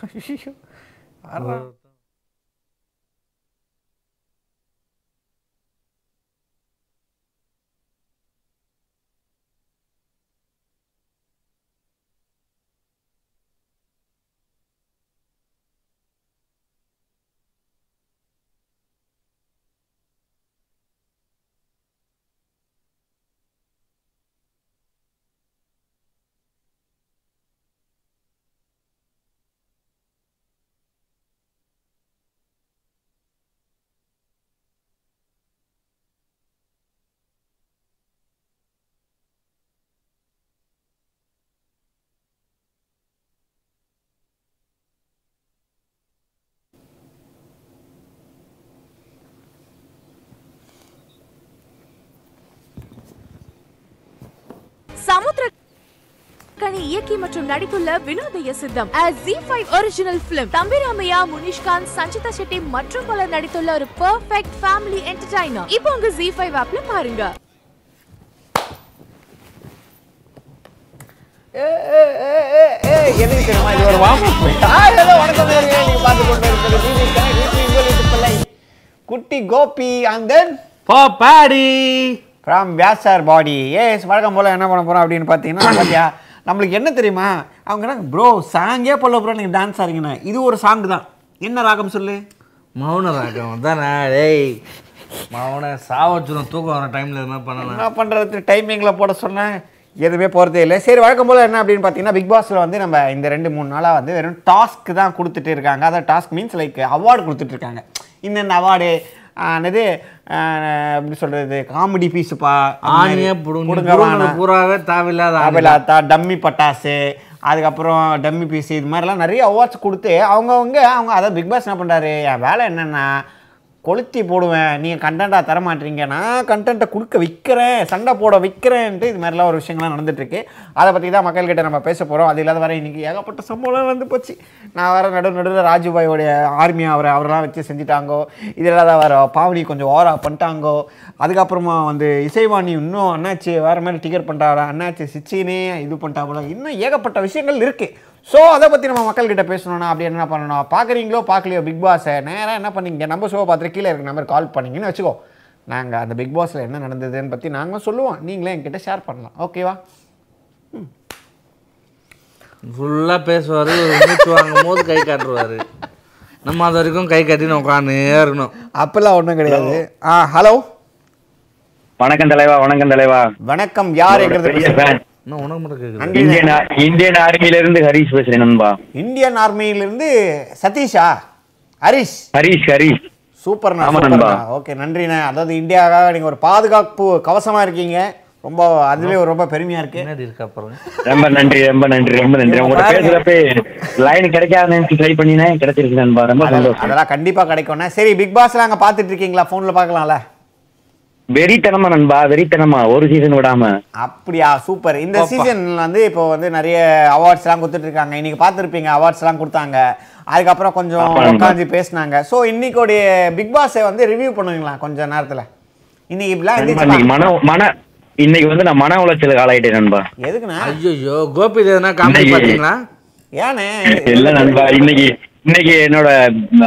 ஐயோ. ஆறா. சமுத்திர கணி இயக்கி மற்றும் நடித்துள்ள Vinodhaya Sitham Zee five original film Thambi Ramaiah Munishkanth Sanchita Shetty மற்றும் பலர் நடித்துள்ள ஒரு பெர்ஃபெக்ட் ஃபேமிலி என்டர்டைனர் இப்போ உங்க ஜி ஃபைவ் ஆப்ல பாருங்க எதுக்கு தெரியுமா இது ஒரு வணக்கம் நீங்க பார்த்து கொண்டு இருப்பது Kutty Gopi and then buddy from Vyasarpadi as வழக்கம் போல் என்ன பண்ண போகிறோம் அப்படின்னு பார்த்தீங்கன்னா பார்த்தியா நம்மளுக்கு என்ன தெரியுமா? அவங்க என்ன ப்ரோ சாங்கே போல ப்ரோ நீங்கள் டான்ஸ் ஆடுறீங்கண்ணா இது ஒரு சாங் தான். என்ன ராகம் சொல்லு? மௌன ராகம். தானே டேய் மௌன சாவச்சுரும் தூக்கம் வர டைம்ல என்ன பண்ணலாம்? என்ன பண்ணுறது டைமிங்கில் போட சொன்னேன். எதுவுமே போகிறதே இல்லை. சரி வழக்கம் போல் என்ன அப்படின்னு பார்த்தீங்கன்னா பிக் பாஸில் வந்து நம்ம இந்த ரெண்டு மூணு நாளாக வந்து வெறும் டாஸ்க் தான் கொடுத்துட்டு இருக்காங்க. அதான் டாஸ்க் மீன்ஸ் லைக் அவார்டு கொடுத்துட்டு இருக்காங்க. இந்தந்த அவார்டு என்னது எப்படி சொல்கிறது காமெடி பீஸுப்பா ஆணியே பூராவே தேவையில்லாத. அபிலாத்தா டம்மி பட்டாசு அதுக்கப்புறம் டம்மி பீஸ் இது மாதிரிலாம் நிறைய அவார்ட்ஸ் கொடுத்து அவங்கவுங்க அவங்க அதை பிக் பாஸ் என்ன பண்ணுறாரு என் வேலை என்னென்னா கொளுத்தி போடுவேன். நீங்கள் கண்டென்ட்டாக தரமாட்டீங்க. நான் கண்டென்ட்டை கொடுக்க விற்கிறேன் சண்டை போட விற்கிறேன்ட்டு இது மாதிரிலாம் ஒரு விஷயங்கள்லாம் நடந்துகிட்ருக்கு அதை பற்றி தான் மக்கள்கிட்ட நம்ம பேச போகிறோம் அது இல்லாத வர இன்றைக்கி ஏகப்பட்ட சம்பளம் வந்து போச்சு. நான் வேறு நடு நடுவில் ராஜுபாயோடைய ஆர்மி அவரை அவரெல்லாம் வச்சு செஞ்சுட்டாங்கோ. இது இல்லாத வர பாவனி கொஞ்சம் ஓரா பண்ணிட்டாங்கோ. அதுக்கப்புறமா வந்து இசைவாணி இன்னும் அண்ணாச்சி வேறு மாதிரி டிக்கெட் பண்ணிட்டாரா அண்ணாச்சி சிச்சினே இது பண்ணிட்டாங்களோ இன்னும் ஏகப்பட்ட விஷயங்கள் இருக்குது ஸோ அதை பற்றி நம்ம மக்கள்கிட்ட பேசணும்னா அப்படி என்ன பண்ணணும் பார்க்குறீங்களோ பார்க்கலையோ பிக் பாஸை நேராக என்ன பண்ணீங்க? நம்ம ஷோ பார்த்துட்டு கீழே இருக்க நம்பர் கால் பண்ணீங்கன்னு வச்சுக்கோ. நாங்கள் அந்த பிக் பாஸில் என்ன நடந்ததுன்னு பற்றி நாங்களும் சொல்லுவோம். நீங்களே என்கிட்ட ஷேர் பண்ணலாம். ஓகேவா ஃபுல்லா பேசுவாரு மூச்சு வாங்கும் போது கை காட்டுவாரு. நம்ம அது வரைக்கும் கை கட்டின்னு உட்காந்து இருக்கணும். அப்பெல்லாம் ஒன்றும் கிடையாது. ஆ ஹலோ வணக்கம் தலைவா வணக்கம் தலைவா. வணக்கம் யார் எங்கிறது உனக்கு மட்டும் நன்றி இந்தியன் இந்தியன் ஆர்மில இருந்து ஹரிஷ் பேசுறேன் நண்பா. இந்தியன் ஆர்மியிலிருந்து சதீஷா? ஹரிஷ்? ஹரிஷ் ஹரிஷ். சூப்பர்ண்ணா நண்பா. ஓகே நன்றிண்ணா அதாவது இந்தியாவுக்காக நீங்கள் ஒரு பாதுகாப்பு கவசமாக இருக்கீங்க. ரொம்ப அதுவே ஒரு ரொம்ப பெருமையாக இருக்கு. பின்னாடி இருக்கா பாருங்க ரொம்ப நன்றி ரொம்ப நன்றி ரொம்ப நன்றி. உங்கள்ட்ட. பேசுறப்ப லைன் கிடைக்காத நினைச்சு ட்ரை பண்ணினேன். கிடைச்சிருக்கு நண்பா. ரொம்ப அதெல்லாம் சந்தோஷம். அதெல்லாம் கண்டிப்பாக கிடைக்கும்ண்ணா. சரி பிக் பாஸ்லாம் அங்கே பார்த்துட்டு இருக்கீங்களா? ஃபோனில் பார்க்கலாம்ல? வெறித்தனமா நண்பா வெறித்தனமா? ஒரு சீசன் விடாம. அப்படியா சூப்பர் இந்த சீசன் வந்து இப்போ வந்து நிறைய அவார்ட்ஸ்லாம் கொடுத்துட்டு இருக்காங்க இன்னைக்கு பார்த்துருப்பீங்க அவார்ட்ஸ்லாம் கொடுத்தாங்க. அதுக்கப்புறம் கொஞ்சம். உட்காந்து பேசினாங்க. ஸோ இன்னைக்கோடைய பிக் பாஸை வந்து ரிவ்யூ பண்ணுவீங்களா கொஞ்சம் நேரத்தில்? இன்னைக்கு இப்படிலாம் மன மன இன்னைக்கு வந்து நான் மன உளைச்சலுக்கு ஆளாயிட்டேன் நண்பா. எதுக்குண்ணா? ஐயோ கோபி எதுனா காமெடி பாத்தீங்களா? ஏண்ணே இல்ல நண்பா. இன்னைக்கு இன்னைக்கு என்னோட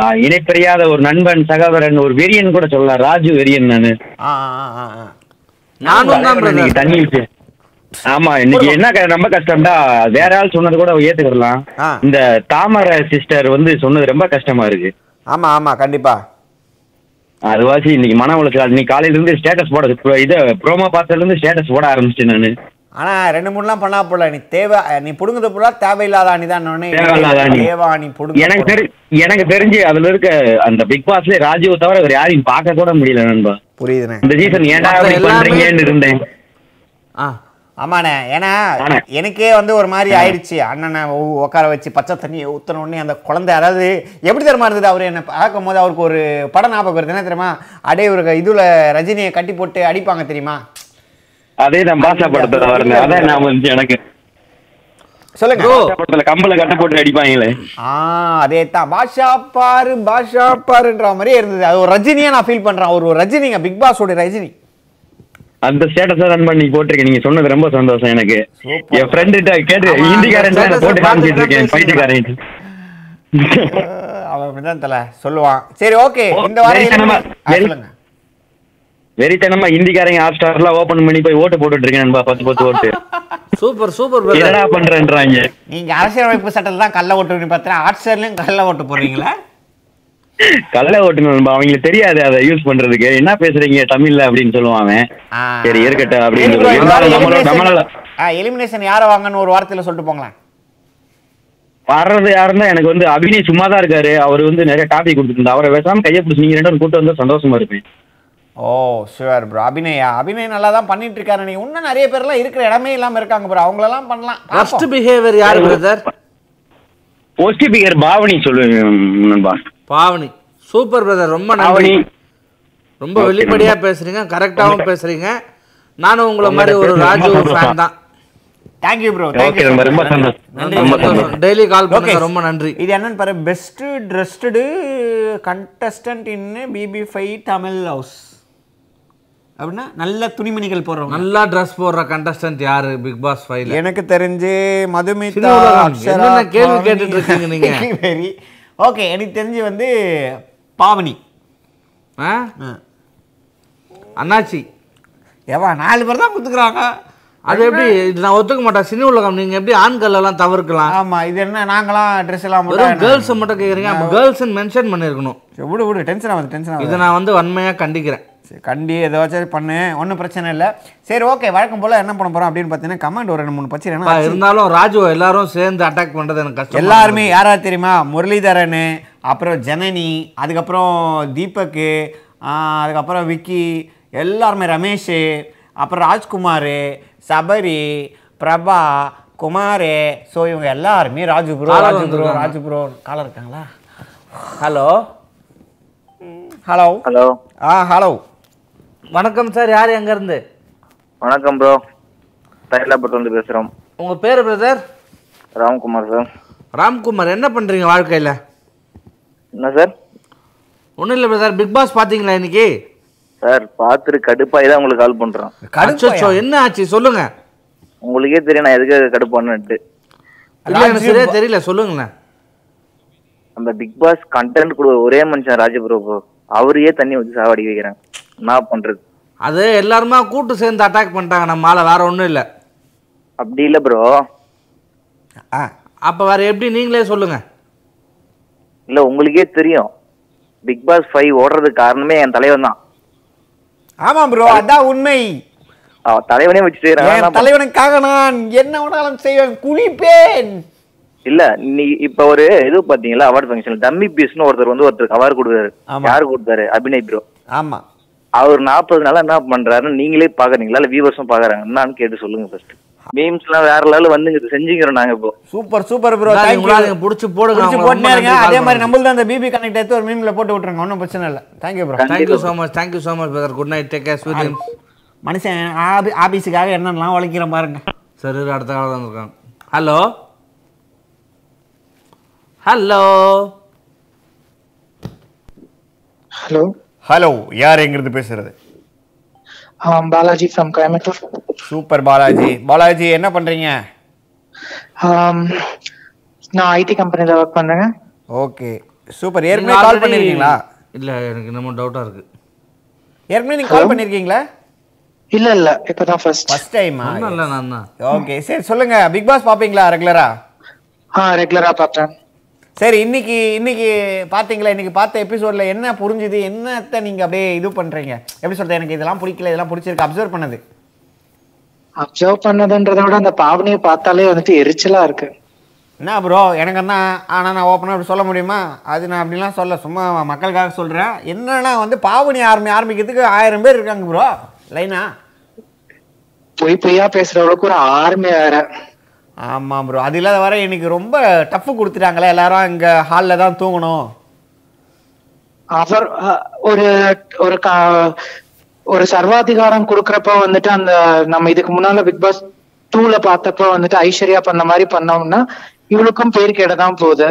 ஆ, இணைப்பறியாத ஒரு நண்பன் சகோதரன் ஒரு வெறியன் கூட சொல்லலாம். ராஜு வெறியன் நானு. நானும். தண்ணி. ஆமா இன்னைக்கு என்ன ரொம்ப கஷ்டம்டா. வேற ஆள் சொன்னது கூட ஏத்துக்கிடலாம். ஆ. இந்த தாமரை சிஸ்டர் வந்து சொன்னது ரொம்ப கஷ்டமா இருக்கு. ஆமா ஆமா கண்டிப்பா. அதுவாச்சு இன்னைக்கு மன உளைச்சல். இன்னைக்கு காலையில இருந்து ஸ்டேட்டஸ் போட இத ப்ரோமோ பார்த்ததுல இருந்து ஸ்டேட்டஸ் போட ஆரம்பிச்சிட்டேன் நானு. ஆனா ரெண்டு மூணுலாம் பண்ணா போல. நீ தேவை நீ புடுங்குறது புறா தேவையில்லாத அணி தான் தேவையில்லாத அணி. தேவா அணி புடுங்க எனக்கு தெரி எனக்கு தெரிஞ்சு அதுல இருக்க அந்த பிக் பாஸ்ல ராஜீவ் தவிர வேற யாரையும் பார்க்க கூட முடியல நண்பா. புரியுதுண்ணே. இந்த சீசன் ஏன்டா பண்றீங்கன்னு இருந்தேன். ஆ ஆமாண்ணே. ஏன்னா. எனக்கே வந்து ஒரு மாதிரி ஆயிடுச்சு. அண்ணனை உட்கார வச்சு பச்சை தண்ணியை ஊற்றின உடனே அந்த குழந்தை அதாவது எப்படி தெரியுமா இருந்தது? அவர் என்னை பார்க்கும் போது அவருக்கு ஒரு படம் ஞாபகம் வருது. என்ன தெரியுமா? அடே ஒரு இதுல ரஜினியை கட்டி போட்டு அடிப்பாங்க தெரியுமா? அதே தான் பாஷா படத்துல வரல அதான் நான் வந்து எனக்கு. சொல்லுங்க. பாஷா படத்துல கம்பல கட்ட போட்டு அடிப்பாங்களே. ஆ அதே தான் பாஷா பாரு பாஷா பாருன்ற மாதிரியே இருந்தது. அது ஒரு ரஜினியா நான் ஃபீல் பண்றேன். ஒரு ரஜினிங்க பிக் பாஸோட ரஜினி. அந்த ஸ்டேட்டஸ் ரன் பண்ணி போட்டிருக்கேன். நீங்க சொன்னது ரொம்ப சந்தோஷம் எனக்கு. என் ஃப்ரெண்டு கேட்டு ஆமா, ஹிந்திக்காரன் போட்டு காமிச்சிட்டு இருக்கேன். பைத்தியக்காரன். அவன் அப்படிதான் தல. சொல்லுவான். சரி ஓகே இந்த வாரம் வெறித்தனமா, eliminate- ஆ, வெறி- சொல்லுங்க வெறித்தனமா இந்திக்காரங்க ஹாட் ஸ்டார்லாம் ஓபன் பண்ணி போய் ஓட்டு போட்டுட்டு இருக்கேன் நண்பா பத்து பத்து ஓட்டு. சூப்பர் சூப்பர் என்னடா பண்றேன்றாங்க? நீங்க அரசியலமைப்பு சட்டத்தில் தான் கள்ள ஓட்டு பார்த்தா ஆட்சியர்லயும் கள்ள ஓட்டு போடுறீங்களா? கள்ள ஓட்டு நண்பா அவங்களுக்கு தெரியாது அதை யூஸ் பண்றதுக்கு. என்ன பேசுறீங்க தமிழ்ல அப்படின்னு. ஆ. சரி இருக்கட்டும் அப்படின்னு elimination யாரை வாங்கன்னு ஒரு வாரத்துல சொல்லிட்டு போங்களேன். வர்றது யாருன்னா எனக்கு வந்து அபினய் சும்மா தான் இருக்காரு. அவர் வந்து நிறைய டாபிக் கொடுத்துருந்தா அவரை பேசாம கையை பிடிச்சி நீங்க ரெண்டு பேரும் கூட்டு வந்தா சந்தோஷமா இருப்பேன் oh sure bro Abhinaya Abhinay நல்லா தான் பண்ணிட்டு இருக்காரு நீங்க இன்னும் நிறைய பேர்லாம் இருக்கிற இடமே இல்லாம இருக்காங்க ப்ரோ அவங்களெல்லாம் பண்ணலாம். ஃபர்ஸ்ட். பிஹேவியர் யார் பிரதர் போஸ்ட் பிகர் பாவனி நண்பா. பாவனி. சூப்பர் பிரதர் ரொம்ப நன்றி. ரொம்ப வெளிப்படையா பேசுறீங்க கரெக்டாவும் பேசுறீங்க. நானும் உங்களை மாதிரி ஒரு ராஜு ஃபேன் தான். Thank you ப்ரோ Okay, ரொம்ப ரொம்ப சந்தோஷம். Daily call. பண்ணுங்க. ரொம்ப நன்றி. இது என்னன்னு பாரு. Best dressed contestant in BB five Tamil house அப்படின்னா நல்ல துணிமணிகள் போடுறவங்க. நல்லா ட்ரெஸ் போடுற கண்டஸ்டன்ட் யாரு? பிக் பாஸ் ஃபைவ்ல எனக்கு தெரிஞ்சு மதுமிதா கேள்வி. கேட்டுட்டு இருக்கீங்க நீங்க? வெரி ஓகே எனக்கு தெரிஞ்சு வந்து பாவனி. ஆ? ஆ. அண்ணாச்சி. ஏவா நாலு பேர் தான் குத்துக்குறாங்க. அது எப்படி? இது நான் ஒத்துக்க மாட்டேன். சினி உலகம். நீங்க எப்படி ஆண்கள் எல்லாம் தவிர்க்கலாம்? ஆமா இது என்ன? நாங்களாம் ட்ரெஸ் எல்லாம் வெறும்? கேர்ள்ஸ் மட்டும் கேக்குறீங்க. அப்ப கேர்ள்ஸ் மென்ஷன் பண்ணிருக்கணும். சரி, விடு விடு. டென்ஷன் ஆகுது டென்ஷன் ஆகுது. இதை நான் வந்து வன்மையா கண்டிக்கிறேன். சரி கண்டி ஏதாச்சும் பண்ணு ஒன்றும் பிரச்சனை இல்லை. சரி ஓகே வழக்கம் போல் என்ன பண்ண போகிறோம் அப்படின்னு பார்த்தீங்கன்னா கமெண்ட் ஒரு ரெண்டு மூணு பச்சு அப்பா, இருந்தாலும் ராஜு எல்லாரும் சேர்ந்து அட்டாக் பண்றது எனக்கு கஷ்டம் எல்லாருமே யார் யார் தெரியுமா? முரளிதரன் அப்புறம் ஜனனி அதுக்கப்புறம் தீபக்கு அதுக்கப்புறம் விக்கி எல்லாருமே ரமேஷ் அப்புறம் ராஜ்குமார் சபரி பிரபா குமார் ஸோ இவங்க எல்லாருமே Raju bro Raju bro. Raju bro caller இருக்காங்களா? ஹலோ ஹலோ ஹலோ ஆ ஹலோ வணக்கம் சார் யார் எங்க இருந்து வணக்கம் ப்ரோ தைலாபுரத்துலேருந்து பேசுகிறோம் உங்க பேரு பிரதர் ராம்குமார் சார் ராம்குமார் என்ன பண்றீங்க வாழ்க்கையில? என்ன சார் ஒன்றும் இல்லை பிரதர் பிக் பாஸ் பார்த்தீங்களா இன்னைக்கு? சார் பார்த்துட்டு கடுப்பாகி தான் உங்களுக்கு கால் பண்ணுறேன் அச்சோ என்ன ஆச்சு? சொல்லுங்க. உங்களுக்கே தெரியும் நான் எதுக்கு கடுப்பானுட்டு இல்ல எனக்கு தெரியல சொல்லுங்களேன். அந்த பிக் பாஸ் கண்டென்ட் கொடு ஒரே மனுஷன் ராஜபுரோ ப்ரோ அவரையே தண்ணி ஊற்றி சாவடி வைக்கிறேன். என்ன பண்ணுறது அது எல்லாருமா கூட்டு சேர்ந்து அட்டாக் பண்ணிட்டாங்க. நம்ம மேல வேற ஒன்றும் இல்லை. அப்படி இல்லை ப்ரோ ஆ அப்போ வேற எப்படி நீங்களே சொல்லுங்க. இல்லை உங்களுக்கே தெரியும். பிக் பாஸ் ஃபைவ் ஓடுறதுக்கு காரணமே என் தலைவன் தான். ஆமாம் ப்ரோ அதான் உண்மை. தலைவனே வச்சுட்டு என் இருக்கிறான். தலைவனுக்காக நான் என்ன வேணாலும் செய்வேன் குளிப்பேன். இல்ல நீ இப்ப ஒரு இது பாத்தீங்களா அவார்ட் ஃபங்க்ஷன் டம்மி பீஸ்னு ஒருத்தர் வந்து ஒருத்தருக்கு அவார்டு கொடுத்தாரு. யாரு கொடுத்தாரு? அபிநய் ப்ரோ ஆமா. அவர் நாற்பது நாளா என்ன பண்றாருன்னு நீங்களே பாக்குறீங்களா? இல்ல வியூவர்ஸும் பாக்குறாங்க. என்னன்னு கேட்டு சொல்லுங்க ஃபர்ஸ்ட் மீம்ஸ் எல்லாம் வேற லெவல் வந்து செஞ்சுக்கிறோம் நாங்க இப்போ. சூப்பர் சூப்பர் ப்ரோ இந்தாங்க, தேங்க் உங்களால நீங்க புடிச்சு போடுங்க, போட்டுனே இருங்க. அதே மாதிரி பண்ணுங்க. நம்மள அந்த பிபி கனெக்ட் எடுத்து ஒரு மீம்ல போட்டு விட்டுருங்க. ஒன்றும் பிரச்சனை இல்லை. Thank you bro thank you so much thank you so much brother good night take care sweet மனுஷன் ஆபி ஆபீஸுக்காக என்னென்னலாம் உழைக்கிறேன் பாருங்க. சரி அடுத்த காலம் வந்திருக்காங்க ஹலோ ஹலோ ஹலோ ஹலோ யார் எங்கிருந்து பேசுறது? um, Balaji from Coimbatore super Balaji. Balaji என்ன பண்றீங்க? um, நான் ஐடி கம்பெனியில் ஒர்க் பண்ணுறேங்க ஓகே சூப்பர் ஏற்கனவே கால் பண்ணிருக்கீங்களா? இல்ல எனக்கு இன்னமும் டவுட்டா இருக்கு. ஏற்கனவே நீங்க கால் பண்ணிருக்கீங்களா? இல்லை இல்லை இப்போ தான் ஃபர்ஸ்ட் ஃபர்ஸ்ட் டைமா இல்லை நான் தான் ஓகே சரி சொல்லுங்க. பிக் பாஸ் பாப்பீங்களா ரெகுலரா ஆ ரெகுலராக பார்த்தேன் சரி இன்னைக்கு இன்னைக்கு பாத்தீங்களா இன்னைக்கு பார்த்த எபிசோட்ல என்ன புரிஞ்சுது? என்னத்த நீங்க அப்படியே இது பண்றீங்க? எப்படி சொல்றது? எனக்கு இதெல்லாம் பிடிக்கல இதெல்லாம் பிடிச்சிருக்கு. அப்சர்வ் பண்ணது. அப்சர்வ் பண்ணதுன்றதை விட அந்த பாவனையை பார்த்தாலே வந்துட்டு எரிச்சலா இருக்கு. என்ன ப்ரோ எனக்கு என்ன? ஆனால் நான் ஓப்பனாக அப்படி சொல்ல முடியுமா? அது நான் அப்படிலாம் சொல்ல சும்மா மக்களுக்காக சொல்கிறேன் என்னன்னா வந்து பாவனி ஆரம்பி ஆரம்பிக்கிறதுக்கு ஆயிரம் பேர் இருக்காங்க ப்ரோ லைனா பொய் பொய்யா பேசுற அளவுக்கு ஒரு ஆர்மி வேற. ஆமாம் ப்ரோ அது இல்லாத வர எனக்கு ரொம்ப டஃப் கொடுத்துட்டாங்களே. எல்லாரும் இங்கே ஹாலில் தான் தூங்கணும். அவர் ஒரு ஒரு ஒரு சர்வாதிகாரம் கொடுக்கறப்ப வந்துட்டு அந்த நம்ம இதுக்கு முன்னால பிக் பாஸ் டூல பார்த்தப்ப வந்துட்டு ஐஸ்வர்யா பண்ண மாதிரி பண்ணோம்னா இவளுக்கும் பேர் கேட தான் போகுது.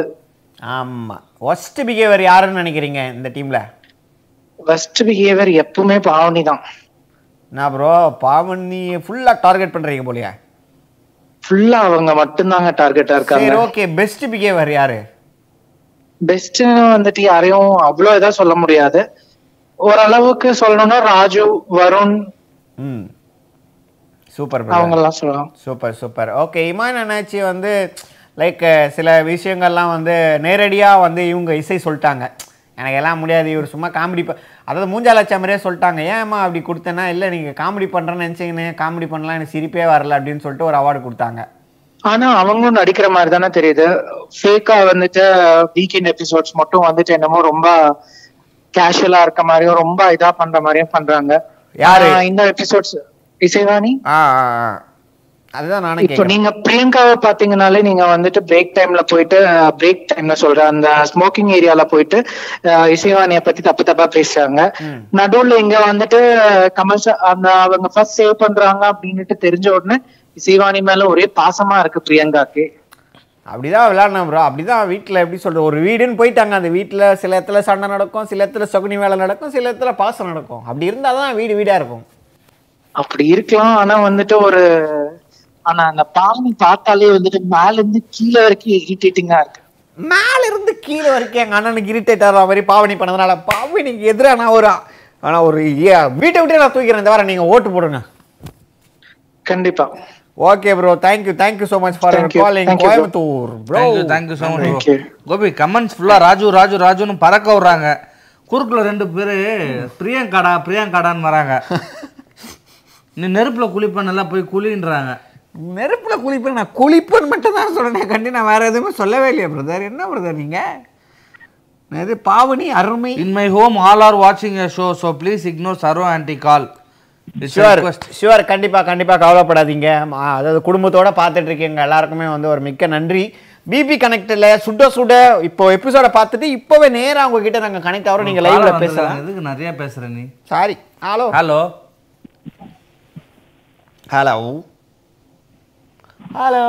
ஆமாம் ஒஸ்ட் பிஹேவியர் யாருன்னு நினைக்கிறீங்க இந்த டீமில் பெஸ்ட் பிஹேவியர் எப்பவுமே பாவனி தான். நான் ப்ரோ பாவனி ஃபுல்லாக டார்கெட் பண்ணுறீங்க போலியா. ஃபுல்லா அவங்க மட்டும்தாங்க டார்கெட்டா சரி இருக்காங்க ஓகே பெஸ்ட் பிஹேவியர் யாரு? பெஸ்ட்னு வந்துட்டு யாரையும் அவ்வளோ இதா சொல்ல முடியாது. ஓரளவுக்கு சொல்லணும்னா ராஜு வருண் சூப்பர் அவங்க எல்லாம் சொல்லலாம். Super super okay Imman Annachi வந்து லைக் சில விஷயங்கள்லாம் வந்து நேரடியாக வந்து இவங்க இசை சொல்லிட்டாங்க. எனக்கு எல்லாம் முடியாது இவர் சும்மா காமெடி அதாவது மூஞ்சாலச்சா மாதிரியே சொல்லிட்டாங்க ஏம்மா அப்படி கொடுத்தேன்னா? இல்லை நீங்கள் காமெடி பண்ணுறேன்னு நினச்சிங்கன்னு காமெடி பண்ணலாம் எனக்கு சிரிப்பே வரல அப்படின்னு சொல்லிட்டு ஒரு அவார்டு கொடுத்தாங்க. ஆனா அவங்களும் நடிக்கிற மாதிரி தானே தெரியுது. ஃபேக்கா வந்துட்டு வீக்கெண்ட் எபிசோட்ஸ் மட்டும் வந்துட்டு என்னமோ ரொம்ப கேஷுவலா இருக்க மாதிரியும் ரொம்ப இதா பண்ற மாதிரியும் பண்றாங்க. யாரு? இந்த எபிசோட்ஸ் இசைவாணி. அதுதான் நானும் இப்போ நீங்க பிரியங்காவை பாத்தீங்கனாலே நீங்க வந்துட்டு பிரேக் டைம்ல போயிட்டு பிரேக் டைம்ல சொல்றேன் அந்த ஸ்மோக்கிங் ஏரியால போயிட்டு இசைவாணிய பத்தி தப்பு தப்பா பேசுறாங்க. நடுவுல இங்க வந்துட்டு sir- அந்த அவங்க ஃபர்ஸ்ட் சேவ் பண்றாங்க அப்படின்னுட்டு தெரிஞ்ச உடனே இசைவாணி மேல ஒரே பாசமா இருக்கு பிரியங்காக்கு. அப்படிதான் விளையாடணும் ப்ரோ அப்படிதான் வீட்டில் எப்படி சொல்கிறது ஒரு வீடுன்னு போயிட்டாங்க. அந்த வீட்டில் சில இடத்துல சண்டை நடக்கும் சில இடத்துல சகுனி வேலை நடக்கும் சில இடத்துல பாசம் நடக்கும். அப்படி இருந்தால் தான் வீடு வீடாக இருக்கும். அப்படி இருக்கலாம். ஆனா வந்துட்டு ஒரு ஆனா அந்த பாவனி பார்த்தாலே வந்துட்டு மேல இருந்து கீழே வரைக்கும் இரிட்டேட்டிங்கா இருக்கு. மேல இருந்து கீழே வரைக்கும் எங்கள் அண்ணனுக்கு இரிட்டேட் ஆகிற மாதிரி பாவனி பண்ணதுனால பாவனிக்கு எதிராக நான் ஒரு ஆனால் ஒரு வீட்டை விட்டே நான் தூக்கிறேன். இந்த வாரம் நீங்கள் ஓட்டு போடுங்க. கண்டிப்பா. Okay bro thank you thank you so much for Thank you, calling thank you, bro. Coimbatore bro thank you thank you so Thank much you. Gopi comments ஃபுல்லாக ராஜு ராஜு ராஜுன்னு பறக்க விட்றாங்க. குறுக்குல ரெண்டு பேர் பிரியங்காடா பிரியங்காடான்னு வராங்க. நீ நெருப்பில் குளிப்பனெல்லாம் போய் குளின்றாங்க. நெருப்பில் குளிப்பேன். நான் குளிப்பேன் மட்டும் தான் சொன்னேன் கண்டி நான் வேற எதுவுமே சொல்லவே இல்லையா பிரதர் என்ன பிரதர் நீங்கள் இது பாவனி அருமை. In my home all are வாட்சிங் a show so please ignore சர்வ ஆன்டி கால் ஷுவர் ஷுவர் கண்டிப்பாக கண்டிப்பாக கவலைப்படாதீங்க. அதாவது குடும்பத்தோட பார்த்துட்டு இருக்கீங்க. எல்லாருக்குமே வந்து ஒரு மிக்க நன்றி. பிபி கனெக்டில் சுட சுட இப்போ எபிசோட பார்த்துட்டு இப்போவே நேராக உங்ககிட்ட நாங்கள் கனெக்ட் ஆகிறோம். நீங்கள் லைவ்ல பேசலாம். எதுக்கு நிறைய பேசுற நீ? Sorry hello hello hello hello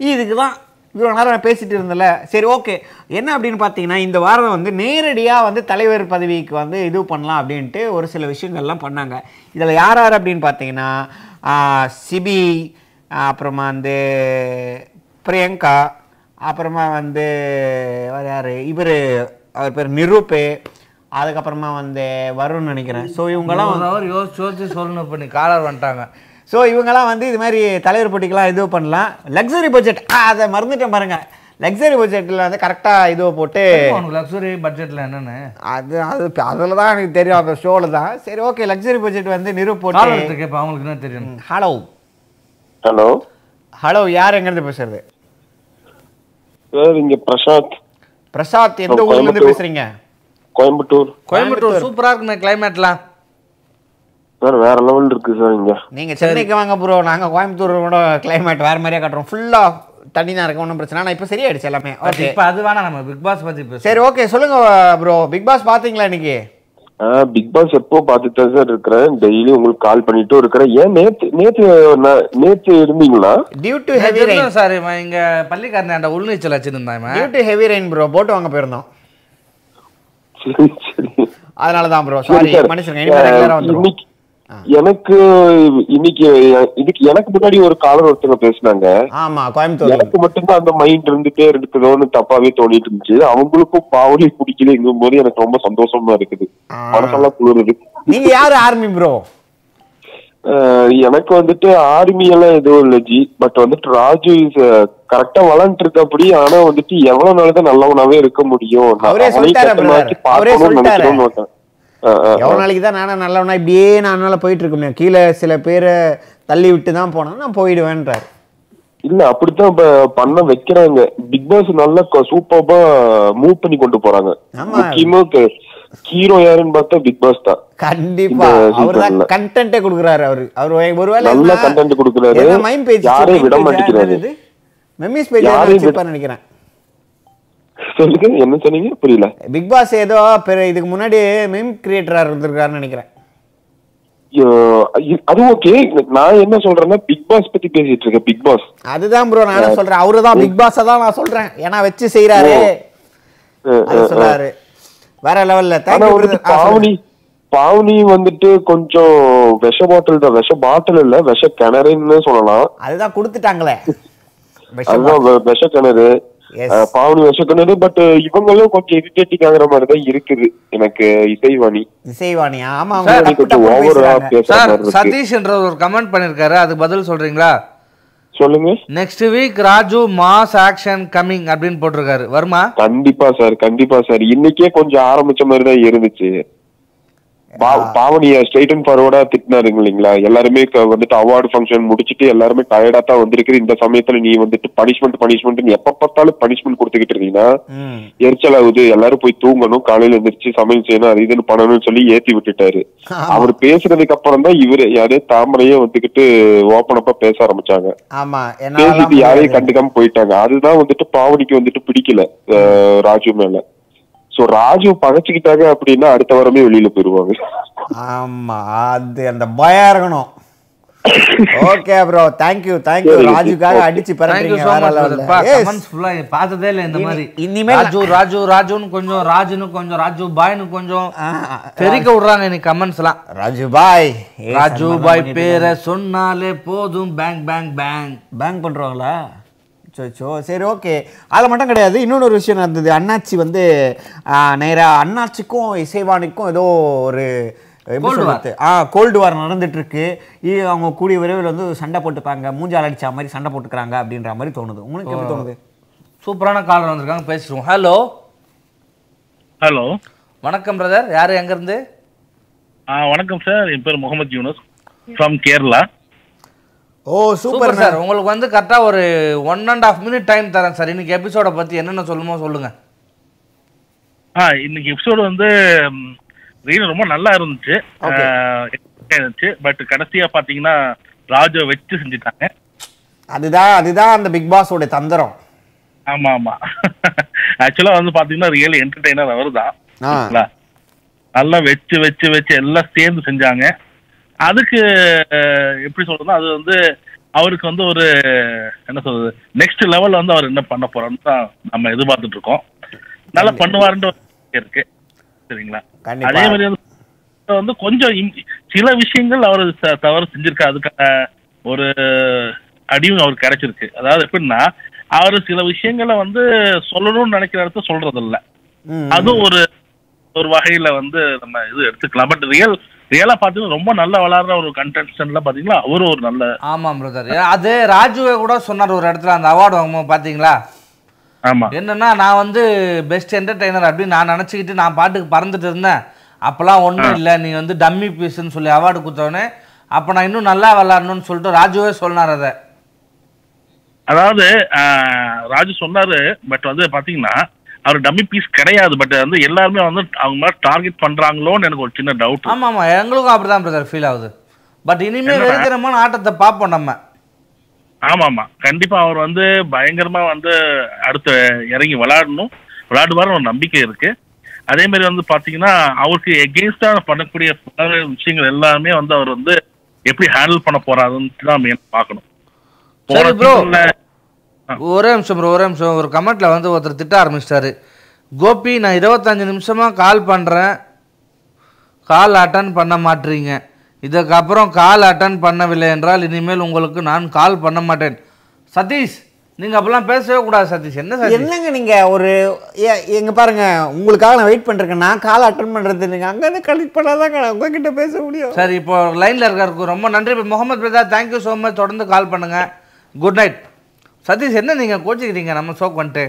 இதுக்கு தான் இவ்வளோ நேரம் நான் பேசிட்டு இருந்தேன்ல. சரி ஓகே என்ன அப்படின்னு பார்த்தீங்கன்னா இந்த வாரம் வந்து நேரடியாக வந்து தலைவர் பதவிக்கு வந்து இது பண்ணலாம் அப்படின்ட்டு ஒரு சில விஷயங்கள்லாம் பண்ணாங்க. இதில் யார் யார் அப்படின்னு பார்த்தீங்கன்னா சிபி அப்புறமா வந்து பிரியங்கா அப்புறமா வந்து வேறு யார்? இவர் அவர் பேர் நிரூப்பு அதுக்கப்புறமா வந்து வருண் நினைக்கிறேன். ஸோ இவங்கெல்லாம் யோசிச்சு யோசிச்சு சொல்லணும் இப்போ நீ காலர் வந்துட்டாங்க. ஸோ இவங்கெல்லாம் வந்து இது மாதிரி தலைவர் போட்டிக்கெல்லாம் இது பண்ணலாம். லக்ஸரி பட்ஜெட் அதை மறந்துட்டேன் பாருங்க. லக்ஸரி பட்ஜெட்டில் வந்து கரெக்டாக இதுவை போட்டு உனக்கு லக்ஸுரி பட்ஜெட்டில் என்னன்னு. அது அது அதில் தான் எனக்கு தெரியும் அந்த ஷோவில் தான் சரி ஓகே லக்ஸரி பட்ஜெட் வந்து நிறு போட்டு காலர் கேட்பேன் அவங்களுக்கு என்ன தெரியும்? ஹலோ ஹலோ ஹலோ யார் எங்கேருந்து பேசுறது? சார் இங்க பிரசாந்த் பிரசாத் எந்த ஊர்லேருந்து. பேசுகிறீங்க கோயம்புத்தூர். கோயம்புத்தூர். சூப்பராக இருக்குமே கிளைமேட்லாம் சார் வேற லெவல் இருக்கு சார் இங்க. நீங்கள் சென்னைக்கு வாங்க ப்ரோ நாங்கள் கோயம்புத்தூர் கூட கிளைமேட் வேறு மாதிரியே காட்டுறோம். ஃபுல்லாக தண்ணி தான் இருக்கு ஒன்றும் பிரச்சனை ஆனால் இப்போ சரியாயிடுச்சு எல்லாமே. ஓகே இப்போ அது வேணாம் நம்ம பிக் பாஸ் பற்றி சரி ஓகே சொல்லுங்க ப்ரோ பிக் பாஸ் பார்த்தீங்களா இன்னைக்கு? பிக் பாஸ் எப்போ பார்த்துட்டு சார் இருக்கிறேன். டெய்லி உங்களுக்கு கால் பண்ணிட்டும் இருக்கிறேன். ஏன் நேத்து நேத்து நேத்து இருந்தீங்களா? Due to heavy rain sir இங்க பள்ளிக்காரன் உள்நீச்சல் வச்சிருந்தான் இவன். Due to heavy rain bro போட்டு வாங்க போயிருந்தோம். சரி சரி. அதனால தான் ப்ரோ சரி மன்னிச்சுங்க இனிமே ரெகுலரா வந்துரும். எனக்கு இன்னைக்கு இதுக்கு எனக்கு முன்னாடி ஒரு காலர் ஒருத்தங்க பேசினாங்க. ஆமா கோயம்புத்தூர் எனக்கு மட்டும்தான் அந்த மைண்ட் இருந்துட்டே இருக்குதோன்னு தப்பாவே தோணிட்டு இருந்துச்சு. அவங்களுக்கும் பாவலி பிடிக்கலங்கும் போது எனக்கு ரொம்ப சந்தோஷமா இருக்குது. மனசெல்லாம் குளிருது. நீங்க யாரு ஆர்மி ப்ரோ எனக்கு வந்துட்டு ஆர்மி எல்லாம் எதுவும் இல்லை ஜி. பட் வந்துட்டு ராஜு கரெக்டா வளர்ந்துட்டு இருக்கப்படி ஆனா வந்துட்டு எவ்வளவு நாள் தான் நல்லவனாவே இருக்க முடியும்? எவ்வளவு நாளைக்கு தான் நானும் நல்லவனா? இப்படியே நான் போயிட்டு இருக்க முடியும் கீழே சில பேரை தள்ளி விட்டு தான் போனோம் நான் போயிடுவேன்றார். இல்ல அப்படித்தான் இப்ப பண்ண வைக்கிறாங்க. பிக் பாஸ் நல்லா சூப்பர்பா மூவ் பண்ணி கொண்டு போறாங்க. முக்கியமா ஹீரோ யாருன்னு பார்த்தா பிக் பாஸ் தான். கண்டிப்பா. இந்த அவர் தான் seasonல. கண்டென்ட்டே கொடுக்குறாரு அவரு. அவர் ஒருவேளை நல்ல content கொடுக்குறாரு. யாரையும் விட மாட்டேங்கிறாரு. மெம்மிஸ் பேஜ் நினைக்கிறேன். சொல்லுங்க என்ன சொன்னீங்க? புரியல. பிக் பாஸ் ஏதோ இதுக்கு முன்னாடி மெம் கிரியேட்டரா இருந்திருக்காருன்னு நினைக்கிறேன். அது ஓகே நான் என்ன சொல்றேன்னா பிக் பாஸ் பத்தி பேசிட்டு இருக்கேன் பிக் பாஸ் அதுதான் ப்ரோ நானும் சொல்றேன்? அவரு தான் பிக் பாஸ் தான் நான் சொல்றேன். ஏன்னா வச்சு செய்யறாரு சொல்றாரு. வேற லெவல்ல பாவனி பாவனி வந்துட்டு கொஞ்சம் விஷ பாட்டில் தான். விஷ பாட்டில் இல்ல விஷ கிணறுன்னு சொல்லலாம். அதுதான் கொடுத்துட்டாங்களே. அதுதான் விஷ கிணறு. பாவனி வசக்கனது பட் இவங்களும் கொஞ்சம் இரிட்டேட்டிங் ஆகுற மாதிரி தான் இருக்குது. எனக்கு இசைவாணி. ஆமா இசைவாணி டப்பு கொஞ்சம் ஓவரா பேசுறாங்க. பேசுற சார் மாதிரி இருக்கு. சதீஷ் என்ற ஒரு கமெண்ட் பண்ணிருக்காரு. அதுக்கு பதில் சொல்றீங்களா? சொல்லுங்க. Next week Raju mass action coming அப்படின்னு போட்டிருக்காரு. வருமா? கண்டிப்பா சார் கண்டிப்பா சார். இன்னைக்கே கொஞ்சம் ஆரம்பிச்ச மாதிரி தான் இருந்துச்சு. பாவனிய ஸ்ட்ரைட் அண்ட் ஃபார்வர்டா திட்டினாருங்க இல்லைங்களா? எல்லாருமே வந்துட்டு அவார்டு ஃபங்க்ஷன் முடிச்சிட்டு எல்லாருமே டயர்டா தான் வந்திருக்குது. இந்த சமயத்துல நீ வந்துட்டு பனிஷ்மெண்ட் பனிஷ்மெண்ட் எப்ப பார்த்தாலும் பனிஷ்மெண்ட் கொடுத்துக்கிட்டு இருந்தீங்கன்னா ம். எரிச்சல் ஆகுது எல்லாரும் போய் தூங்கணும். காலையில எந்திரிச்சு சமையல் செய்யணும். அது இதுன்னு பண்ணணும்னு சொல்லி ஏத்தி விட்டுட்டாரு. அவர் பேசுனதுக்கு அப்புறம் தான் இவரு யாரு தாமரையே வந்துகிட்டு ஓப்பன் அப்பா பேச ஆரம்பிச்சாங்க. பேசிட்டு யாரையும் கண்டுக்காம போயிட்டாங்க. அதுதான் வந்துட்டு பாவனிக்கு வந்துட்டு பிடிக்கல ராஜு மேல. சோ ராஜு பகைச்சுக்கிட்டாங்க அப்படின்னா அடுத்த வாரமே வெளியில போயிருவாங்க. ஆமா அது அந்த பயம் இருக்கணும். ஓகே ப்ரோ தேங்க்யூ தேங்க்யூ சரி, ராஜுக்காக okay. அடிச்சு பரப்புறீங்க வேற மச் level. பா Yes. கமெண்ட்ஸ் ஃபுல்லா பார்த்ததே இல்லை இந்த மாதிரி. இனிமேல் ராஜு ராஜு ராஜுன்னு கொஞ்சம் ராஜுன்னு கொஞ்சம் ராஜு பாய்னு கொஞ்சம் தெரிக்க விடுறாங்க இன்னைக்கு கமெண்ட்ஸ் எல்லாம் ராஜு பாய் ராஜு பாய் பேரை சொன்னாலே போதும். பேங்க் பேங்க் பேங்க் பேங்க் பண்றாங்களா? சோ சரி ஓகே. அதில் மட்டும் கிடையாது. இன்னொன்று ஒரு விஷயம் நடந்தது. அண்ணாச்சி வந்து நேராக அண்ணாச்சிக்கும் இசைவாணிக்கும் ஏதோ ஒரு? ஆ கோல்டு வார் நடந்துட்டு இருக்கு அவங்க கூடிய விரைவில் வந்து சண்டை போட்டுப்பாங்க. மூஞ்சால் அடிச்ச மாதிரி சண்டை போட்டுக்கிறாங்க அப்படின்ற மாதிரி தோணுது. உங்களுக்கு எப்படி தோணுது? சூப்பரான காலர் வந்திருக்காங்க. பேசிடுவோம். ஹலோ ஹலோ வணக்கம் பிரதர் யாரு எங்க இருந்து வணக்கம் சார் என் பேர் Mohammed Yunus. From Kerala oh super sir உங்களுக்கு வந்து கரெக்டா ஒரு one and half minute time தரேன் சார் இன்னைக்கு எபிசோட பத்தி என்னென்ன சொல்லுமோ சொல்லுங்க. ஆ இன்னைக்கு எபிசோடு வந்து ரீல் ரொம்ப நல்லா இருந்துச்சு. இருந்துச்சு. பட் கடைசியா பாத்தீங்கன்னா ராஜு வச்சு செஞ்சுட்டாங்க. அதுதான் அதுதான் அந்த பிக் பாஸோட தந்திரம். ஆமா ஆமா. ஆக்சுவலா வந்து பாத்தீங்கன்னா ரியல் என்டர்டைனர் அவர் தான் நல்லா வச்சு வச்சு வச்சு எல்லாம் சேர்ந்து செஞ்சாங்க. அதுக்கு எப்படி சொல்றதுன்னா அது வந்து அவருக்கு வந்து ஒரு என்ன சொல்றது நெக்ஸ்ட் லெவல்ல வந்து அவர் என்ன பண்ண போறான்னு தான் நம்ம எதிர்பார்த்துட்டு இருக்கோம் நல்லா பண்ணுவாருன்ற இருக்கு. சரிங்களா. அதே மாதிரி வந்து கொஞ்சம் சில விஷயங்கள் அவர் தவறு செஞ்சிருக்க அதுக்கான ஒரு அடியும் அவருக்கு கிடைச்சிருக்கு. அதாவது எப்படின்னா அவர் சில விஷயங்களை வந்து சொல்லணும்னு நினைக்கிற இடத்த சொல்றது இல்ல. அதுவும் ஒரு ஒரு வகையில வந்து நம்ம இது எடுத்துக்கலாம். பட் ரியல் ரியலா பாத்தீங்கன்னா ரொம்ப நல்லா விளையாடுற ஒரு கண்டென்ட்ல பாத்தீங்கன்னா அவரும் ஒரு நல்ல ஆமாம் பிரதர் அது ராஜுவே கூட சொன்னார் ஒரு இடத்துல அந்த அவார்டு வாங்கும்போது பாத்தீங்களா ஆமா. என்னன்னா நான் வந்து பெஸ்ட் என்டர்டைனர் அப்படின்னு நான் நினச்சிக்கிட்டு நான் பாட்டுக்கு பறந்துட்டு இருந்தேன். அப்போலாம் ஒன்றும் இல்லை நீ வந்து டம்மி பீஸ்ன்னு சொல்லி அவார்டு கொடுத்தவொடனே அப்போ நான் இன்னும் நல்லா விளாடணும்னு சொல்லிட்டு ராஜுவே சொன்னார் அதை. அதாவது ராஜு சொன்னாரு பட் வந்து பாத்தீங்கன்னா அவர் டம்மி பீஸ் கிடையாது பட் வந்து எல்லாருமே வந்து அவங்க மாதிரி டார்கெட் பண்றாங்களோன்னு எனக்கு ஒரு சின்ன டவுட் ஆமாம் ஆமாம் எங்களுக்கும் அப்படி தான் பிரதர் ஃபீல் ஆகுது பட் இனிமேல்? வெறித்தனமான ஆட்டத்தை பார்ப்போம் நம்ம. ஆமா ஆமா கண்டிப்பா அவர் வந்து பயங்கரமா வந்து அடுத்து இறங்கி விளையாடணும். விளையாடுவாரு ஒரு நம்பிக்கை இருக்கு. அதே மாதிரி வந்து பாத்தீங்கன்னா அவருக்கு எகெயின்ஸ்டா பண்ணக்கூடிய விஷயங்கள் எல்லாமே வந்து அவர் வந்து எப்படி ஹேண்டில் பண்ண போறாருன்னு தான் பார்க்கணும் போன சரி ப்ரோ seasonல ஒரே நிமிஷம் ப்ரோ ஒரே நிமிஷம். ஒரு கமெண்ட்ல வந்து ஒருத்தர் திட்ட ஆரம்பிச்சிட்டாரு. கோபி நான் இருபத்தஞ்சு நிமிஷமா கால் பண்றேன். கால் அட்டன் பண்ண மாட்டீங்க. இதுக்கப்புறம் கால் அட்டன் பண்ணவில்லை என்றால் இனிமேல் உங்களுக்கு நான் கால் பண்ண மாட்டேன். சதீஷ் நீங்க அப்பெல்லாம் பேசவே கூடாது சதீஷ். என்ன சதீஷ்? என்னங்க நீங்க ஒரு ஏ- எங்க பாருங்க உங்களுக்காக நான் வெயிட் பண்ணிருக்கேன். நான் கால் அட்டன் பண்றது நீங்க அங்க கனெக்ட் பண்ணாதான் உங்ககிட்ட பேச முடியும். சரி இப்போ லைன்ல இருக்காருக்கு ரொம்ப நன்றி. முகமது பிரதா தேங்க்யூ ஸோ மச் தொடர்ந்து கால் பண்ணுங்க. குட் நைட் சதீஷ் என்ன நீங்க கோச்சிக்கிறீங்க? நம்ம சோக் வந்துட்டு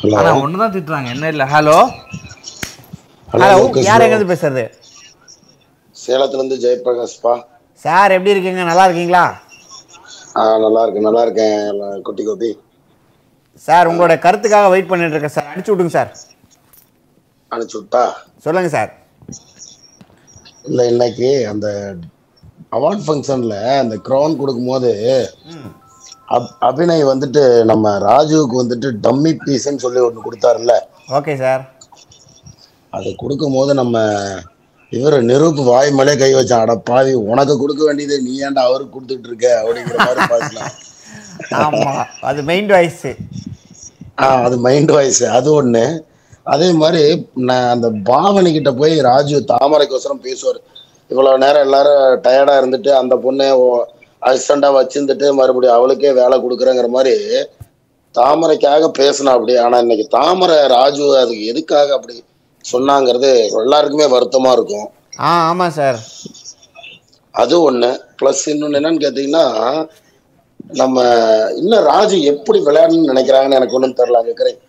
ஹலோ ஆனா ஒன்று தான் திட்டுறாங்க. என்ன இல்லை. ஹலோ ஹலோ யார் bro. எங்க இருந்து பேசுறது? சேலத்துல இருந்து ஜெயபிரகாஷ்பா சார் எப்படி இருக்கீங்க? நல்லா இருக்கீங்களா? ஆ நல்லா இருக்கேன். நல்லா இருக்கேன் குட்டி கோபி சார் உங்களோட கருத்துக்காக வெயிட் பண்ணிட்டு இருக்கேன் சார் அடிச்சு விடுங்க சார் அனுப்பிச்சு விட்டா? சொல்லுங்க சார் இல்ல இன்னைக்கு அந்த அவார்ட் ஃபங்க்ஷன்ல அந்த க்ரௌன் கொடுக்கும்போது அப்- அபிநய் வந்துட்டு நம்ம ராஜுவுக்கு வந்துட்டு டம்மி பீஸ்ன்னு சொல்லி ஒன்று கொடுத்தாருல்ல. ஓகே சார் அது கொடுக்கும்போது நம்ம இவர் நிரூப் வாய் மேலே கை வச்சான். அட பாவி உனக்கு கொடுக்க வேண்டியது நீ ஏன்டா அவருக்கு கொடுத்துட்டு இருக்க? அப்படிங்கிற மாதிரி பேசலாம் ஆமா அது மெயின் வாய்ஸ் ஆ அது மைண்ட் வாய்ஸ் அது ஒண்ணு. அதே மாதிரி நான் அந்த பாவனி கிட்ட போய் ராஜு தாமரைக்கோசரம் பேசுவார். இவ்வளவு நேரம் எல்லாரும் டயர்டா இருந்துட்டு அந்த பொண்ணை அசிஸ்டண்டா வச்சிருந்துட்டு மறுபடியும் அவளுக்கே வேலை கொடுக்குறேங்கிற மாதிரி தாமரைக்காக பேசினா அப்படி. ஆனா இன்னைக்கு தாமரை ராஜு அதுக்கு எதுக்காக அப்படி சொன்னாங்கிறது எல்லாருக்குமே வருத்தமா இருக்கும். ஆ ஆமாம் சார். அது ஒண்ணு. ப்ளஸ் இன்னொன்னு என்னன்னு கேட்டீங்கன்னா நம்ம இன்னும் ராஜு எப்படி விளையாடணும்னு நினைக்கிறாங்கன்னு எனக்கு ஒன்றும் தெரியல கேட்குறேன்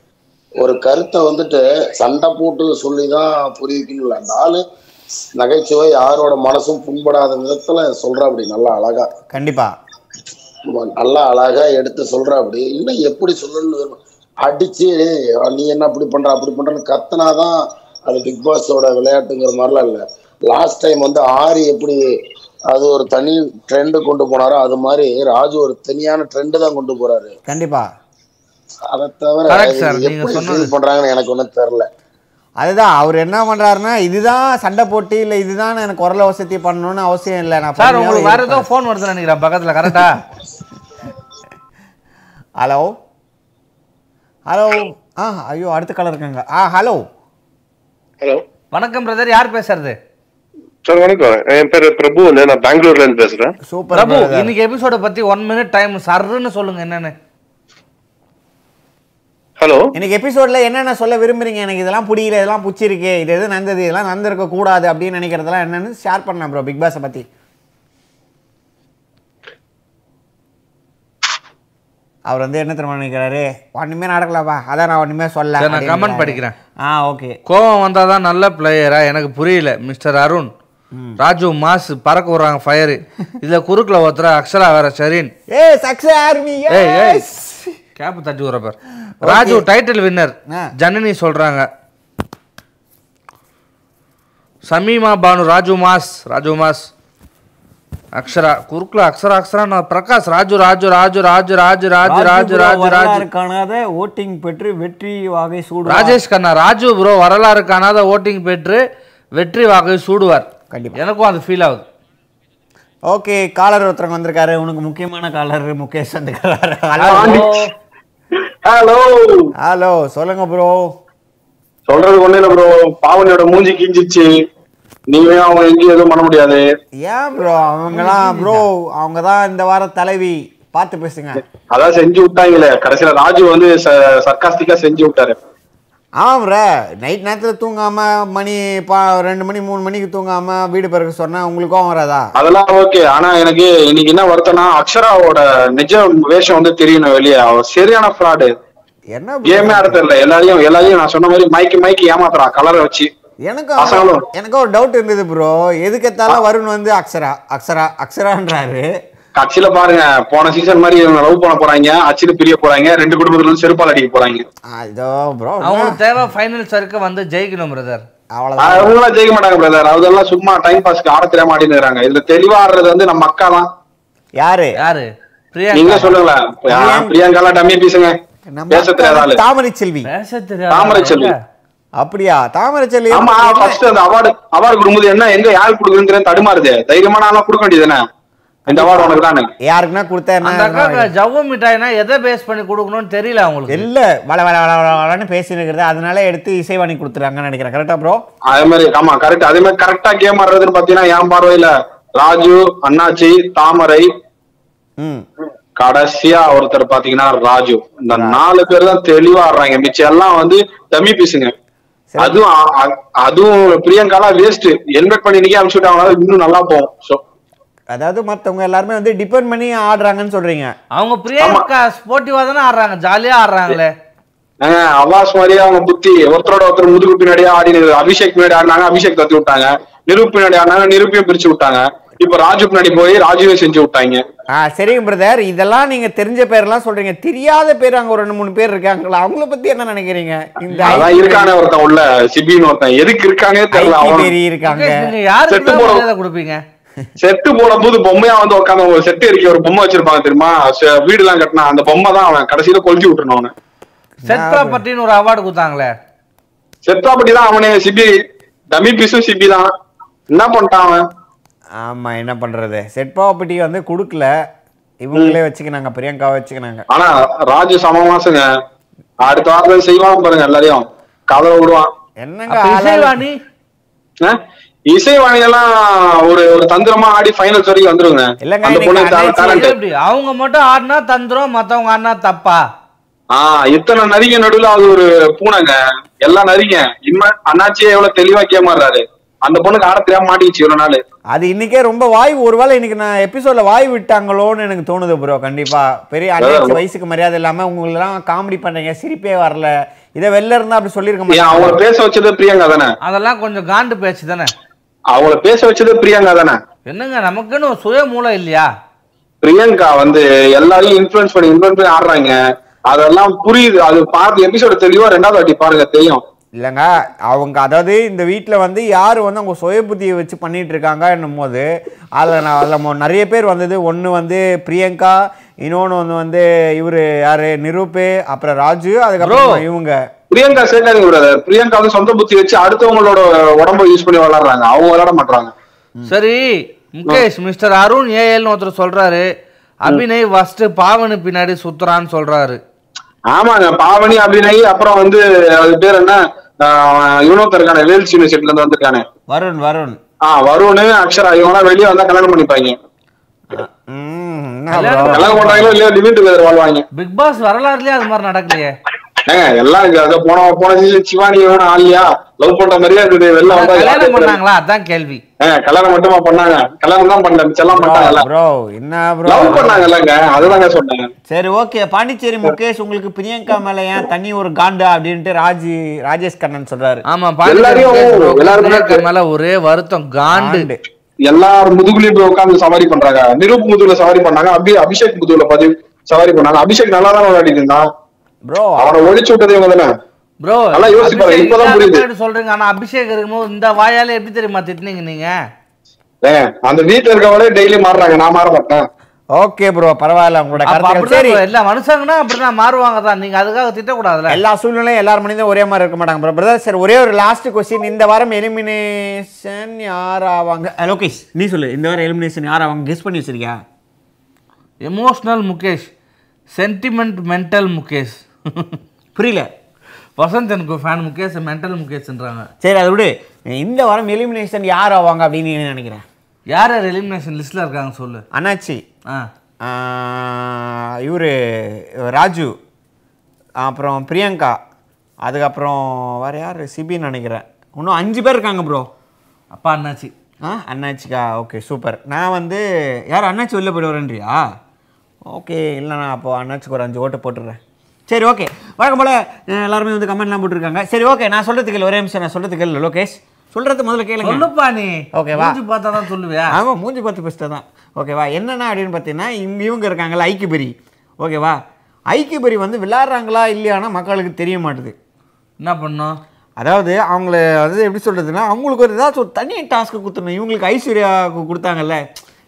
ஒரு கருத்தை வந்துட்டு சண்டை போட்டு சொல்லி தான் புரிய வைக்கணும்ல அந்த ஆளு நகைச்சுவை யாரோட மனசும் புண்படாத விதத்துல சொல்றா அப்படி நல்லா அழகா. கண்டிப்பா. நல்லா அழகா எடுத்து சொல்றா அப்படி. இன்னும் எப்படி சொல்லணும்னு அடிச்சு நீ என்ன அப்படி பண்ற அப்படி பண்றன்னு கத்துனாதான் அது பிக் பாஸோட விளையாட்டுங்கிற மாதிரிலாம் இல்லை. லாஸ்ட் டைம் வந்து ஆரி எப்படி அது ஒரு தனி ட்ரெண்டு கொண்டு போனாரோ அது மாதிரி ராஜு ஒரு தனியான ட்ரெண்டு தான் கொண்டு போறாரு. கண்டிப்பா. அதை தவிர எப்படி பண்றாங்கன்னு எனக்கு ஒன்றும் தெரியல. அதுதான் அவர் என்ன பண்றாருன்னா இதுதான் சண்டை போட்டு இல்லை இதுதான் எனக்கு குரல வசதி பண்ணணும்னு அவசியம் இல்லை. நான் சார் உங்களுக்கு வேற ஏதோ. ஃபோன் வருதுன்னு நினைக்கிறேன் பக்கத்துல கரெக்டா ஹலோ ஹலோ ஆ ஐயோ அடுத்த காலர் இருக்காங்க. ஆ ஹலோ ஹலோ வணக்கம் பிரதர் யார் பேசுறது? சார் வணக்கம். என் பேர் பிரபு நான் பெங்களூர்ல இருந்து பேசுறேன். சூப்பர் பிரபு இன்னைக்கு எபிசோட பத்தி ஒன் மினிட் டைம் சர்ன்னு சொல்லுங்க என்னன்னு. ஹலோ? இன்னைக்கு எபிசோட்ல என்னென்ன சொல்ல விரும்புறீங்க? எனக்கு இதெல்லாம் பிடிக்கல இதெல்லாம் பிடிச்சிருக்கு இது எது நடந்தது? இதெல்லாம் நடந்திருக்க கூடாது அப்படின்னு நினைக்கிறதெல்லாம் என்னன்னு ஷேர் பண்ணலாம் ப்ரோ பிக் பாஸை பத்தி. அவர் வந்து என்ன தெரியுமா நினைக்கிறாரு? ஒன்றுமே நடக்கலப்பா அதான் நான் ஒன்றுமே சொல்ல நான் அப்படிங்கிறாரு. படிக்கிறேன். ஆ ஓகே கோவம் வந்தாதான் நல்ல பிளேயரா எனக்கு புரியல. மிஸ்டர் அருண் ராஜு மாஸ் பறக்க விடுறாங்க ஃபயரு இதுல குறுக்குல ஒருத்தர அக்ஷரா வேற ஷரீன். ஏ சக்ஸஸ் ஆர்மி ஏய். கேப் தட்டி விடுற பார். ராஜு டைட்டில் வின்னர் ஜனனி சொல்றாங்க. சமீமா பானு ராஜு மாஸ். ராஜு மாஸ். அக்ஷரா குறுக்குல அக்ஷரா அக்ஷரா நான் பிரகாஷ். ராஜு ராஜு ராஜு ராஜு ராஜு ராஜு ராஜு ராஜு ராஜு காணாத ஓட்டிங் பெற்று வெற்றி வாகை சூடு ராஜேஷ் கண்ணா ராஜு ப்ரோ வரலாறு காணாத ஓட்டிங் பெற்று வெற்றி வாகை சூடுவார். கண்டிப்பா. எனக்கும் அது ஃபீல் ஆகுது. ஓகே காலர் ஒருத்தவங்க வந்திருக்காரு. உனக்கு முக்கியமான காலர் முகேஷ் வந்துருக்காரு. ஹலோ ஹலோ சொல்லுங்க ப்ரோ சொல்றது ஒண்ணு இல்ல ப்ரோ பாவனியோட மூஞ்சி கிஞ்சிச்சு நீங்க அவங்க எங்கேயும் எதுவும் பண்ண முடியாது. ஏன் ப்ரோ அவங்கலாம் ப்ரோ அவங்க தான் இந்த வார தலைவி. பார்த்து பேசுங்க. அதான் செஞ்சு விட்டாங்களே. கடைசியில ராஜு வந்து சர்க்காஸ்டிக்கா செஞ்சு விட்டாரு. ஆமாம் ப்ரோ நைட் நேரத்தில் தூங்காம மணி பா ரெண்டு மணி மூணு மணிக்கு தூங்காம வீடு பிறகு சொன்னா உங்களுக்கும் வராதா? அதெல்லாம் ஓகே ஆனா எனக்கு இன்னைக்கு என்ன வருத்தம்னா அக்ஷராவோட நிஜ வேஷம் வந்து தெரியணும் வெளியே. அவ சரியான ஃப்ராடு என்ன? கேமே தெரியல. எல்லாரையும் எல்லாரையும் நான் சொன்ன மாதிரி மைக்கு மைக்கு ஏமாத்துறான் கலரை வச்சு. எனக்கு பசங்களும். எனக்கு ஒரு டவுட் இருந்தது ப்ரோ எதுக்கெத்தாலும் வருண் வந்து அக்ஷரா அக்ஷரா அக்ஷரான்றாரு. கட்சியில பாருங்க போன சீசன் மாதிரி இவங்க லவ் பண்ண போறாங்க அச்சிட்டு பிரிய போறாங்க ரெண்டு குடும்பத்துல இருந்து செருப்பால் அடிக்க போறாங்க. இதோ ப்ரோ அவங்களுக்கு தேவை ஃபைனல்ஸ் வரைக்கும் வந்து ஜெயிக்கணும் பிரதர் அவங்களாம் ஜெயிக்க மாட்டாங்க பிரதர் அதெல்லாம் சும்மா டைம் பாஸ்க்கு ஆட தெரியாம ஆடினுறாங்க இதுல தெளிவா ஆடுறது வந்து நம்ம அக்கா தான். யாரு? யாரு? நீங்க சொல்லுங்களேன். பிரியங்காலாம் டம்மி பீசுங்க. பேச தெரியாத தாமரை செல்வி. தாமரை செல்வி. அப்படியா? தாமரை செல்வி ஆமா ஃபர்ஸ்ட் அந்த அவார்டு அவார்டு கொடுக்கும்போது என்ன எங்க யாருக்கு கொடுக்குறேன்னு தடுமாறுது. தைரியமான ஆளா கொடுக்க வேண்டியதுதானே இந்த அவார்டு உனக்கு தானே? யாருக்குன்னா கொடுத்தா ஜவ்வு மிட்டாய்னா எதை பேஸ் பண்ணி கொடுக்கணும்னு தெரியல அவங்களுக்கு. இல்ல வள வள வள வள வளன்னு பேசிட்டு இருக்கிறது. அதனால எடுத்து இசைவாணி கொடுத்துறாங்கன்னு நினைக்கிறேன். கரெக்டா ப்ரோ அதே மாதிரி ஆமா கரெக்ட் அதே மாதிரி கரெக்டா கேம் ஆடுறதுன்னு பாத்தீங்கன்னா என் பார்வையில? ராஜு அண்ணாச்சி தாமரை. ம். கடைசியா ஒருத்தர் பாத்தீங்கன்னா ராஜு. இந்த நாலு பேர் தான் தெளிவா ஆடுறாங்க. மிச்சம் எல்லாம் வந்து டம்மி பீஸுங்க அதுவும் அதுவும் பிரியங்காலா வேஸ்ட் இன்வைட் பண்ணி இன்னைக்கே அனுப்பிச்சு விட்டாங்க. இன்னும் நல்லா போகும். So, அதாவது மத்தவங்க எல்லாருமே வந்து டிபெண்ட் பண்ணி ஆடுறாங்கன்னு சொல்றீங்க. அவங்க பிரியங்கா ஸ்போர்ட்டிவா தானே ஆடுறாங்க. ஜாலியா ஆடுறாங்களே. அவாஸ் மாதிரியே அவங்க புத்தி. ஒருத்தரோட ஒருத்தர் முதுகு பின்னாடியே ஆடி அபிஷேக் பின்னாடி ஆடினாங்க அபிஷேக் தத்தி விட்டாங்க. நிரூப் பின்னாடி ஆடினாங்க நிரூப்பியும் பிரிச்சு விட்டாங்க. இப்ப ராஜு பின்னாடி போய் ராஜுவே செஞ்சு விட்டாங்க. ஆ சரிங்க பிரதர் இதெல்லாம் நீங்க தெரிஞ்ச பேர்லாம் சொல்றீங்க. தெரியாத பேர் அங்க ஒரு ரெண்டு மூணு பேர் இருக்காங்களா? அவங்கள பத்தி என்ன நினைக்கிறீங்க? இந்த அதான் இருக்கானே ஒருத்தன் உள்ள. சிபின்னு ஒருத்தன். எதுக்கு இருக்கானே தெரியல அவன். பேரி இருக்காங்க. நீங்க யாருக்கு கொடுப்பீங்க? செட்டு போடும்போது பொம்மையா வந்து உட்காந்து ஒரு செட்டு இருக்க ஒரு பொம்மை வச்சிருப்பாங்க தெரியுமா? செ- வீடு எல்லாம் கட்டினா அந்த பொம்மை தான் அவன் கடைசியில கொளுத்தி விட்டுருணும் அவனை. செட் ப்ராப்பர்ட்டின்னு ஒரு அவார்டு கொடுத்தாங்களே. செத்தாப்பட்டி தான் அவனே சிபி. டமி பீஸும் சிபி தான். என்ன பண்ணிட்டான் அவன்? ஆமா என்ன பண்றது? செட் ப்ராப்பர்ட்டி வந்து கொடுக்கல. இவங்களே வச்சுக்கினாங்க பிரியங்காவை வச்சுக்கினாங்க. ஆனா ராஜு சம மாசங்க அடுத்த வாரத்துல செய்வான் பாருங்க எல்லாரையும். கதவை விடுவான். என்னங்க இசைவாணி எல்லாம் ஒரு ஒரு தந்திரமா ஆடி ஃபைனல்ஸ் வரைக்கும் வந்துருங்க. இல்லங்க, அவங்க மட்டும் ஆடினா தந்துரும் மத்தவங்க ஆடினா தப்பா? ஆஹ் இத்தனை நரிங்க நடுவுல அது ஒரு பூனைங்க. எல்லாம் நரிங்க. இம்ம அண்ணாச்சியே எவ்வளவு தெளிவா கேமாறாரு அந்த பொண்ணுக்கு ஆட தெரியாம இவ்வளவு நாள். அது இன்னைக்கே ரொம்ப வாய் ஒருவேளை இன்னைக்கு நான் எபிசோட்ல வாய் விட்டாங்களோன்னு எனக்கு தோணுது ப்ரோ கண்டிப்பா. பெரிய அண்ணாச்சி வயசுக்கு மரியாதை இல்லாம உங்களெல்லாம் காமெடி பண்றீங்க. சிரிப்பே வரல. இதை வெளில இருந்தா அப்படி அவங்கள மாட்டேன் பேச வச்சது பிரியங்கா தானே? அதெல்லாம் கொஞ்சம் காண்டு பேச்சு தானே? அவங்கள பேச வச்சது பிரியங்கா தானே? என்னங்க நமக்குன்னு சுய மூளை இல்லையா? பிரியங்கா வந்து எல்லாரையும் இன்ஃபுளுன்ஸ் பண்ணி இன்ஃபுளுன்ஸ் பண்ணி ஆடுறாங்க. அதெல்லாம் புரியுது. அது பார்த்து எபிசோட தெளிவா ரெண்டாவது வாட்டி பாருங்க தெரியும். இல்லைங்க அவங்க அதாவது இந்த வீட்டில் வந்து யார் வந்து அவங்க சுய புத்தியை வச்சு பண்ணிட்டு இருக்காங்க என்னும் போது அதில் நான் அதில் நிறைய பேர் வந்தது. ஒன்று வந்து பிரியங்கா இன்னொன்று ஒன்று வந்து இவர் யார்? நிரூபு அப்புறம் ராஜு அதுக்கப்புறம் இவங்க. பிரியங்கா சேர்க்காதீங்க பிரதர் பிரியங்கா வந்து சொந்த புத்தி வச்சு அடுத்தவங்களோட உடம்ப யூஸ் பண்ணி விளையாடுறாங்க அவங்க விளையாட மாட்டாங்க சரி முகேஷ் மிஸ்டர் அருண் ஏஎல்னு ஒருத்தர் சொல்றாரு. அபிநய் ஃபர்ஸ்ட் பாவனு பின்னாடி சுத்துறான்னு சொல்றாரு. ஆமாங்க பாவனி அபிநய் அப்புறம் வந்து அது பேர் என்ன? ஆஹ் இவனொருத்தர் இருக்கானே வேல்ஸ் யூனிவர்சிட்டில இருந்து வந்திருக்கானே. வருண் வருண். ஆஹ் வருண் அக்ஷரா இவங்கலாம் வெளியே வந்தா கல்யாணம் பண்ணிப்பாங்க. பிக் பாஸ் வரலாறுலயே அது மாதிரி நடக்கலையே. எல்லாம் போன போன சீசன் சிவானி வேணும் ஆலியா லவ் பண்ற மாதிரியே இருக்குது வெளில வந்தா கல்யாணம் யாரும் பண்ணாங்களா? அதான் கேள்வி. கல்யாணம் மட்டுமா பண்ணாங்க? கல்யாணம் தான் பண்ணல மிச்சம் எல்லாம் பண்ணாங்கல்ல? ப்ரோ என்ன ப்ரோ லவ் பண்ணாங்கல்லங்க அதுதாங்க சொன்னேன். சரி ஓகே. பாண்டிச்சேரி முகேஷ் உங்களுக்கு பிரியங்கா மேல ஏன் தனி ஒரு காண்டா அப்படின்ட்டு ராஜி ராஜேஷ் கண்ணன் சொல்றாரு. ஆமா எல்லாரும் மேல ஒரே வருத்தம் காண்டு. காண்டு. எல்லாரும் முதுகுலயும் போய் உட்கார்ந்து சவாரி பண்றாங்க. நிரூப் முதுகுல சவாரி பண்ணாங்க. அபி அபிஷேக் முதுகுல பதிவு சவாரி பண்ணாங்க. அபிஷேக் நல்லா தான் விளையாடிட்டு இருந்தான். அவனை ஒழிச்சு விட்டது இவங்க தானே ப்ரோ நல்லா யோசிச்சு பாருங்க, இப்பதான் புரியுது. சொல்றீங்க. ஆனா அபிஷேக் இருக்கும்போது இந்த வாயால எப்படி தெரியுமா திட்டுனீங்க நீங்க? அந்த வீட்டுல இருக்கவங்களே டெய்லி மாறுறாங்க. நான் மாற மாட்டேன். ஓகே ப்ரோ பரவாயில்ல உங்களோட அப்படிதான் சரி. bro, எல்லா மனுஷங்கன்னா அப்படிதான் மாறுவாங்க தான். நீங்க அதுக்காக திட்டக்கூடாதுல எல்லா சூழ்நிலையும் எல்லார் மனிதனும் ஒரே மாதிரி இருக்க மாட்டாங்க ப்ரோ பிரதர் சரி ஒரே ஒரு லாஸ்ட் கொஸ்டின் இந்த வாரம் எலிமினேஷன் யார் ஆவாங்க? லோகேஷ் நீ சொல்லு. இந்த வாரம் எலிமினேஷன் யார் ஆவாங்க? கெஸ் பண்ணி வச்சிருக்கியா? Emotional Mukesh sentiment mental Mukesh. புரியல. வசந்த் எனக்கு ஃபேன் முகேஷ் மென்டல் முகேஷ்ன்றாங்க. சரி அதை விடு. இந்த வாரம் எலிமினேஷன் யார் ஆவாங்க அப்படின்னு நினைக்கிறேன் யார் யார் எலிமினேஷன் லிஸ்ட்ல இருக்காங்க சொல்லு? அண்ணாச்சி. ஆ. இவர் ராஜு அப்புறம் பிரியங்கா அதுக்கப்புறம் வேறு யார்? சிபின்னு நினைக்கிறேன். இன்னும் அஞ்சு பேர் இருக்காங்க ப்ரோ அப்பா அண்ணாச்சி. ஆ அண்ணாச்சிக்கா ஓகே சூப்பர் நான் வந்து யார் அண்ணாச்சி வெளில போய்ட்டு வரேன்றியா ஓகே இல்லைண்ணா அப்போ அண்ணாச்சிக்கு ஒரு அஞ்சு ஓட்டு போட்டுடுறேன். சரி ஓகே வழக்கம் போல் எல்லாருமே வந்து கமெண்ட்லாம் போட்டிருக்காங்க. சரி ஓகே நான் சொல்கிறதுக்கு இல்லை ஒரே நிமிஷம் நான் சொல்கிறதுக்கு இல்லை லோகேஷ். சொல்கிறது முதல்ல கேளுங்க. சொல்லுப்பா நீ. ஓகேவா? மூஞ்சி பார்த்தா தான் சொல்லுவியா? ஆமாம் மூஞ்சி பார்த்து பெஸ்ட்டு தான் ஓகேவா என்னென்ன அப்படின்னு பார்த்தீங்கன்னா இவங்க இவங்க இருக்காங்கல்ல ஐக்கியபெரி. ஓகேவா ஐக்கியபெரி வந்து விளையாடுறாங்களா இல்லையானா மக்களுக்கு தெரிய மாட்டுது. என்ன பண்ணோம்? அதாவது அவங்கள வந்து எப்படி சொல்கிறதுனா அவங்களுக்கு ஒரு ஏதாச்சும் ஒரு தனி டாஸ்க்கு கொடுத்துடணும். இவங்களுக்கு ஐஸ்வர்யாவுக்கு கொடுத்தாங்கல்ல.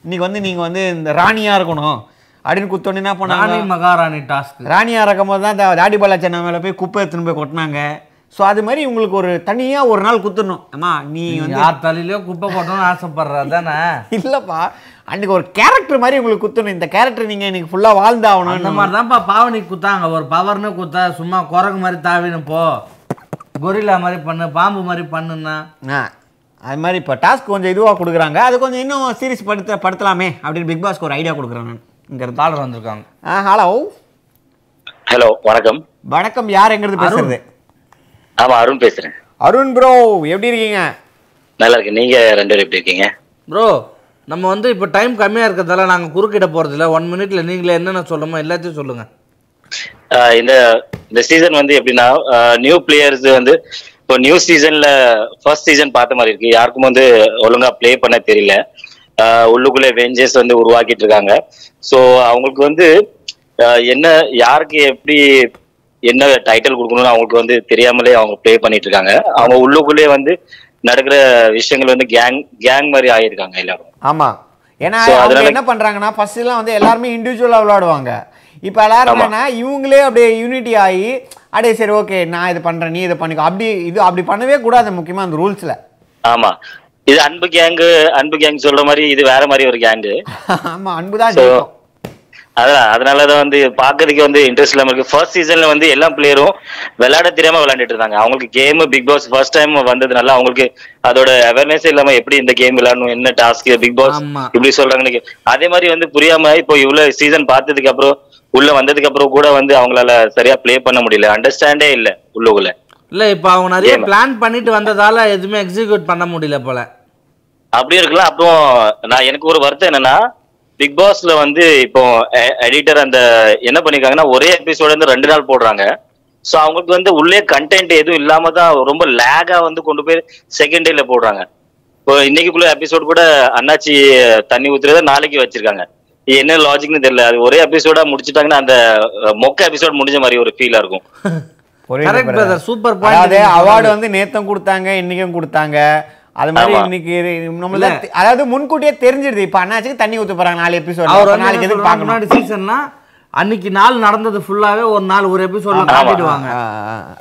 இன்னைக்கு வந்து நீங்கள் வந்து இந்த ராணியாக இருக்கணும். அப்படின்னு கொடுத்தோன்னே என்ன பண்ணாங்க? மகாராணி டாஸ்க் ராணியாக இருக்கும் போது தான் இந்த தாடி பாலாச்சனா மேலே போய் குப்பை எடுத்துன்னு போய் கொட்டினாங்க. ஸோ அது மாதிரி உங்களுக்கு ஒரு தனியாக ஒரு நாள் குத்துடணும் அம்மா நீ வந்து யார் தலையிலயோ குப்பை போட்டோம்னு ஆசைப்படுற தானே இல்லப்பா அன்னைக்கு ஒரு கேரக்டர் மாதிரி உங்களுக்கு குத்தணும். இந்த கேரக்டர் நீங்க இன்னைக்கு ஃபுல்லா அந்த வாழ்ந்தாகணும். மாதிரி தான்ப்பா பாவனி குத்தாங்க. ஒரு பவர்னு குத்தா சும்மா குரங்கு மாதிரி தாவின்னு போ. கொரில்லா மாதிரி பண்ணு பாம்பு மாதிரி பண்ணுன்னா. ஆ அது மாதிரி இப்போ டாஸ்க் கொஞ்சம் இதுவாக கொடுக்குறாங்க. அது கொஞ்சம் இன்னும் சீரிஸ் படுத்த படுத்தலாமே அப்படின்னு பிக் பாஸ்க்கு ஒரு ஐடியா கொடுக்குறேன் நான். இங்க தாளர் வந்திருக்காங்க. ஆ ஹலோ ஹலோ வணக்கம். வணக்கம் யார் எங்கிறது பேசுறது? ஆமா அருண் பேசுறேன். அருண் ப்ரோ எப்படி இருக்கீங்க? நல்லா இருக்கேன். நீங்க ரெண்டு பேரும் எப்படி இருக்கீங்க? ப்ரோ நம்ம வந்து இப்போ டைம் கம்மியாக இருக்கிறதால நாங்கள் குறுக்கிட போகிறதில்ல ஒன் மினிட்ல நீங்களே என்னென்ன சொல்லணுமோ எல்லாத்தையும் சொல்லுங்கள் ஆஹ் இந்த இந்த சீசன் வந்து எப்படின்னா நியூ பிளேயர்ஸ் வந்து இப்போ நியூ சீசன்ல ஃபர்ஸ்ட் சீசன் பார்த்த மாதிரி இருக்கு. யாருக்கும் வந்து ஒழுங்கா ப்ளே பண்ண தெரியல. உள்ளுக்குள்ளே வெஞ்சஸ் வந்து உருவாக்கிட்டு இருக்காங்க. ஸோ அவங்களுக்கு வந்து என்ன யாருக்கு எப்படி என்ன டைட்டில் கொடுக்கணும்னு அவங்களுக்கு வந்து தெரியாமலே அவங்க ப்ளே பண்ணிட்டு இருக்காங்க அவங்க உள்ளுக்குள்ளே வந்து நடக்கிற விஷயங்கள் வந்து கேங் கேங் மாதிரி ஆகியிருக்காங்க எல்லாரும். ஆமா. ஏன்னா அவங்க அதனால- என்ன பண்றாங்கன்னா ஃபர்ஸ்ட் எல்லாம் வந்து எல்லாருமே இண்டிவிஜுவலா விளையாடுவாங்க. இப்போ எல்லாரும். என்னன்னா இவங்களே அப்படியே யூனிட்டி ஆகி அப்படியே சரி ஓகே நான் இது பண்றேன் நீ இதை பண்ணிக்கோ. அப்படி இது அப்படி பண்ணவே கூடாது முக்கியமா அந்த ரூல்ஸ்ல ஆமா. இது அன்பு கேங்கு அன்பு கேங் சொல்ற மாதிரி இது வேற மாதிரி ஒரு கேங்கு ஆமா அன்புதான் அதான் அதனாலதான் வந்து பாக்குறதுக்கு வந்து இன்ட்ரெஸ்ட் இல்லாம இருக்கு. ஃபர்ஸ்ட் சீசன்ல வந்து எல்லா பிளேயரும் விளையாட தெரியாம விளையாண்டுட்டு இருந்தாங்க. அவங்களுக்கு game Bigg Boss first time வந்ததுனால அவங்களுக்கு அதோட அவேர்னஸ் இல்லாம எப்படி இந்த கேம் விளையாடணும் என்ன டாஸ்க் பிக் பாஸ். இப்படி சொல்றாங்கன்னு அதே மாதிரி வந்து புரியாம இப்போ இவ்வளவு சீசன் பார்த்ததுக்கு அப்புறம் உள்ள வந்ததுக்கு அப்புறம் கூட வந்து அவங்களால சரியா ப்ளே பண்ண முடியல. அண்டர்ஸ்டாண்டே இல்ல உள்ளுக்குள்ள. இல்ல இப்போ அவங்க நிறைய? பிளான் பண்ணிட்டு வந்ததால எதுவுமே எக்ஸிக்யூட் பண்ண முடியல போல. அப்படி இருக்கலாம். அப்புறம் நான் எனக்கு ஒரு வருத்தம் என்னன்னா பிக் பாஸ்ல வந்து இப்போ எடிட்டர் அந்த என்ன பண்ணிருக்காங்கன்னா ஒரே எபிசோட் வந்து ரெண்டு நாள் போடுறாங்க. சோ அவங்களுக்கு வந்து உள்ளே கண்டென்ட் எதுவும் இல்லாம தான் ரொம்ப லேகா வந்து கொண்டு போய் செகண்ட் டேல போடுறாங்க. இப்போ இன்னைக்குள்ள எபிசோட் கூட அண்ணாச்சி தண்ணி ஊத்துறத நாளைக்கு வச்சிருக்காங்க. இது என்ன லாஜிக்னு தெரியல. அது ஒரே எபிசோடா முடிச்சிட்டாங்கன்னா அந்த மொக்க எபிசோட் முடிஞ்ச மாதிரி ஒரு ஃபீலா இருக்கும். சூப்பர் அவார்டு வந்து நேத்தும் கொடுத்தாங்க இன்னைக்கும் கொடுத்தாங்க. அது மாதிரி. இன்னைக்கு நம்மள அதாவது முன்கூட்டியே தெரிஞ்சிருது. இப்ப அண்ணாச்சுக்கு தண்ணி ஊத்த போறாங்க நாலு எபிசோட் அவர் நாளைக்கு எதுக்கு சொல்றாரு, முன்னாடி சீசன்னா அன்னைக்கு நாள் நடந்தது ஃபுல்லாவே ஒரு நாள் ஒரு எபிசோட்ல காட்டிடுவாங்க.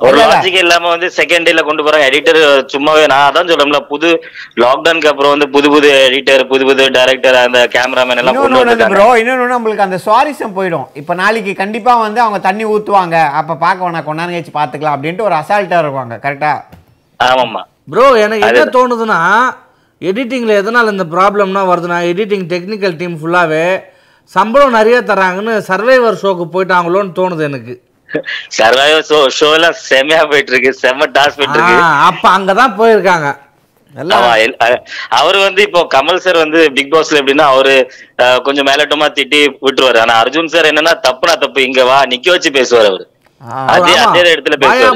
ஒரு. லாஜிக் இல்லாம வந்து செகண்ட் டேல கொண்டு போறாங்க எடிட்டர் சும்மாவே நான் அதான் சொல்றேன்ல புது லாக்டவுனுக்கு அப்புறம் வந்து புது புது எடிட்டர் புது புது டைரக்டர் அந்த கேமராமேன் எல்லாம் கொண்டு இன்னொன்னு வந்துட்டாங்க. ப்ரோ இன்னொன்னு நம்மளுக்கு அந்த சுவாரஸ்யம் போயிடும். இப்ப நாளைக்கு கண்டிப்பா வந்து அவங்க தண்ணி ஊத்துவாங்க. அப்ப பார்க்க வேணாம் கொண்டாந்து கழிச்சு பாத்துக்கலாம் அப்படின்ட்டு ஒரு அசால்ட்டா இருப்பாங்க கரெக்டா ஆமாமா ப்ரோ எனக்கு என்ன தோணுதுன்னா எடிட்டிங்ல எதனால இந்த ப்ராப்ளம்னா வருதுன்னா எடிட்டிங் டெக்னிக்கல் டீம் ஃபுல்லாவே சம்பளம் நிறைய தராங்கன்னு சர்வைவர் ஷோக்கு போயிட்டாங்களோன்னு தோணுது எனக்கு. சர்வைவர் ஷோ ஷோ எல்லாம் செம்மையா போயிட்டு இருக்கு செம்ம டாஸ் போயிட்டு இருக்கு அப்ப அங்கதான் போயிருக்காங்க. அவரு வந்து இப்போ கமல் சார் வந்து பிக் பாஸ்ல எப்படின்னா அவரு கொஞ்சம் மேலட்டமா திட்டி விட்டுருவாரு. ஆனா அர்ஜுன் சார் என்னன்னா தப்புனா தப்பு இங்க வா நிக்க வச்சு பேசுவார் அவரு.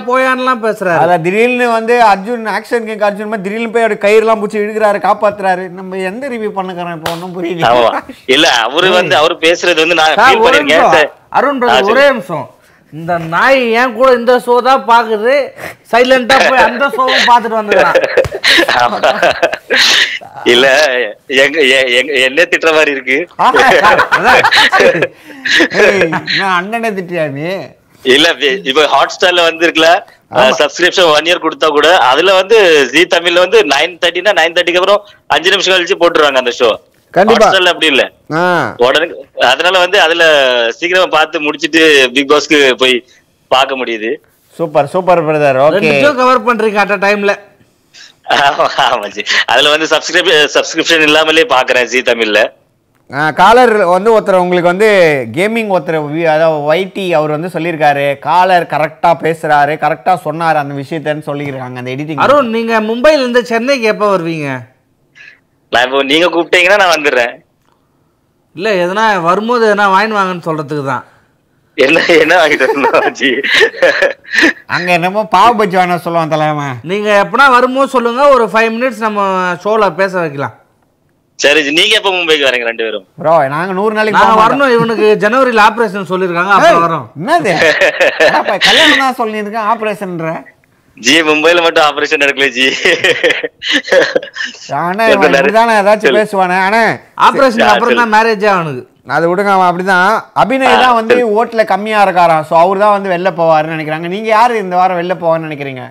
போயான்லாம் பேசுறாரு. அதான் திடீர்னு வந்து அர்ஜுன் ஆக்ஷன் கேக் அர்ஜுன் மாதிரி திடீர்னு போய் அவர் கயிறுலாம் பிடிச்சி இழுக்கிறாரு காப்பாத்துறாரு. நம்ம எந்த ரிவ்யூ பண்ணுக்கிறோம் இப்போ? ஒன்றும் புரியல. இல்ல அவரு வந்து அவரு பேசுறது வந்து நான். அருண் பிரதர். ஒரே நிமிஷம். இந்த நாய் ஏன் கூட இந்த ஷோ தான் பாக்குது. சைலண்டா போய் அந்த ஷோவும் பார்த்துட்டு வந்துடுறான். இல்ல எங்க என்ன திட்டுற மாதிரி இருக்கு. அண்ணனை திட்டியா நீ? இல்ல இப்ப ஹாட் ஸ்டார்ல வந்து இருக்குல்ல சப்ஸ்கிரிப்ஷன் ஒன் இயர் கொடுத்தா கூட அதுல வந்து ஜி தமிழ்ல வந்து நைன் தேர்ட்டினா நைன் தேர்ட்டிக்கு அப்புறம் அஞ்சு நிமிஷம் கழிச்சு போட்டுருவாங்க அந்த ஷோ கண்டிப்பா. ஸ்டார்ல அப்படி இல்ல. உடனே அதனால வந்து அதுல சீக்கிரமா பார்த்து முடிச்சிட்டு பிக் பாஸ்க்கு போய் பார்க்க முடியுது. Super super brother. Okay. Cover பண்றீங்க அட் டைம்ல ஆமா ஆமா ஜி. அதுல வந்து சப்ஸ்கிரிப் சப்ஸ்கிரிப்ஷன் இல்லாமலே பாக்குறேன் ஜி தமிழ்ல காலர் வந்து ஒருத்தர் உங்களுக்கு வந்து கேமிங் ஒருத்தர் அதாவது ஒய்டி அவர் வந்து சொல்லியிருக்காரு. காலர் கரெக்டாக பேசுறாரு கரெக்டாக சொன்னார் அந்த விஷயத்தன்னு சொல்லியிருக்காங்க அந்த எடிட்டிங் அருண் நீங்க மும்பைல இருந்து சென்னைக்கு எப்ப வருவீங்க? நான் இப்போ நீங்க கூப்பிட்டீங்கன்னா நான் வந்துடுறேன். இல்ல எதனா வரும்போது எதனா வாங்கி வாங்கன்னு சொல்றதுக்கு தான். என்ன என்ன வாங்கிட்டு அங்க என்னமோ பாவ பஜ்ஜி வேணா சொல்லுவான் தலைவன். நீங்க எப்பனா வரும்போது சொல்லுங்க ஒரு ஃபைவ் மினிட்ஸ் நம்ம ஷோல பேச வைக்கலாம். சரி நீங்க எப்ப மும்பைக்கு வரீங்க ரெண்டு பேரும்? ப்ரோ நாங்க நூறு நாளைக்கு மாட்டோம். வரணும் இவனுக்கு ஜனவரியில் ஆபரேஷன் சொல்லியிருக்காங்க ஏய், அப்புறம் வரோம். என்னது? கல்யாணம் தான் சொல்லியிருக்கேன் ஆபரேஷன்ற ஜி மும்பைல மட்டும் ஆபரேஷன் நடக்கல ஜி. ஆனா இவன் இப்படிதானே ஏதாச்சும் பேசுவானே ஆனா ஆபரேஷன் அப்புறம் தான் மேரேஜே அவனுக்கு. அது விடுங்க அவன் அப்படிதான். அபிநய் தான் வந்து ஓட்டுல கம்மியா இருக்காராம். சோ அவர் தான் வந்து வெளில போவாருன்னு நினைக்கிறாங்க. நீங்க யாரு இந்த வாரம் வெளில போவான்னு நினைக்கிறீங்க?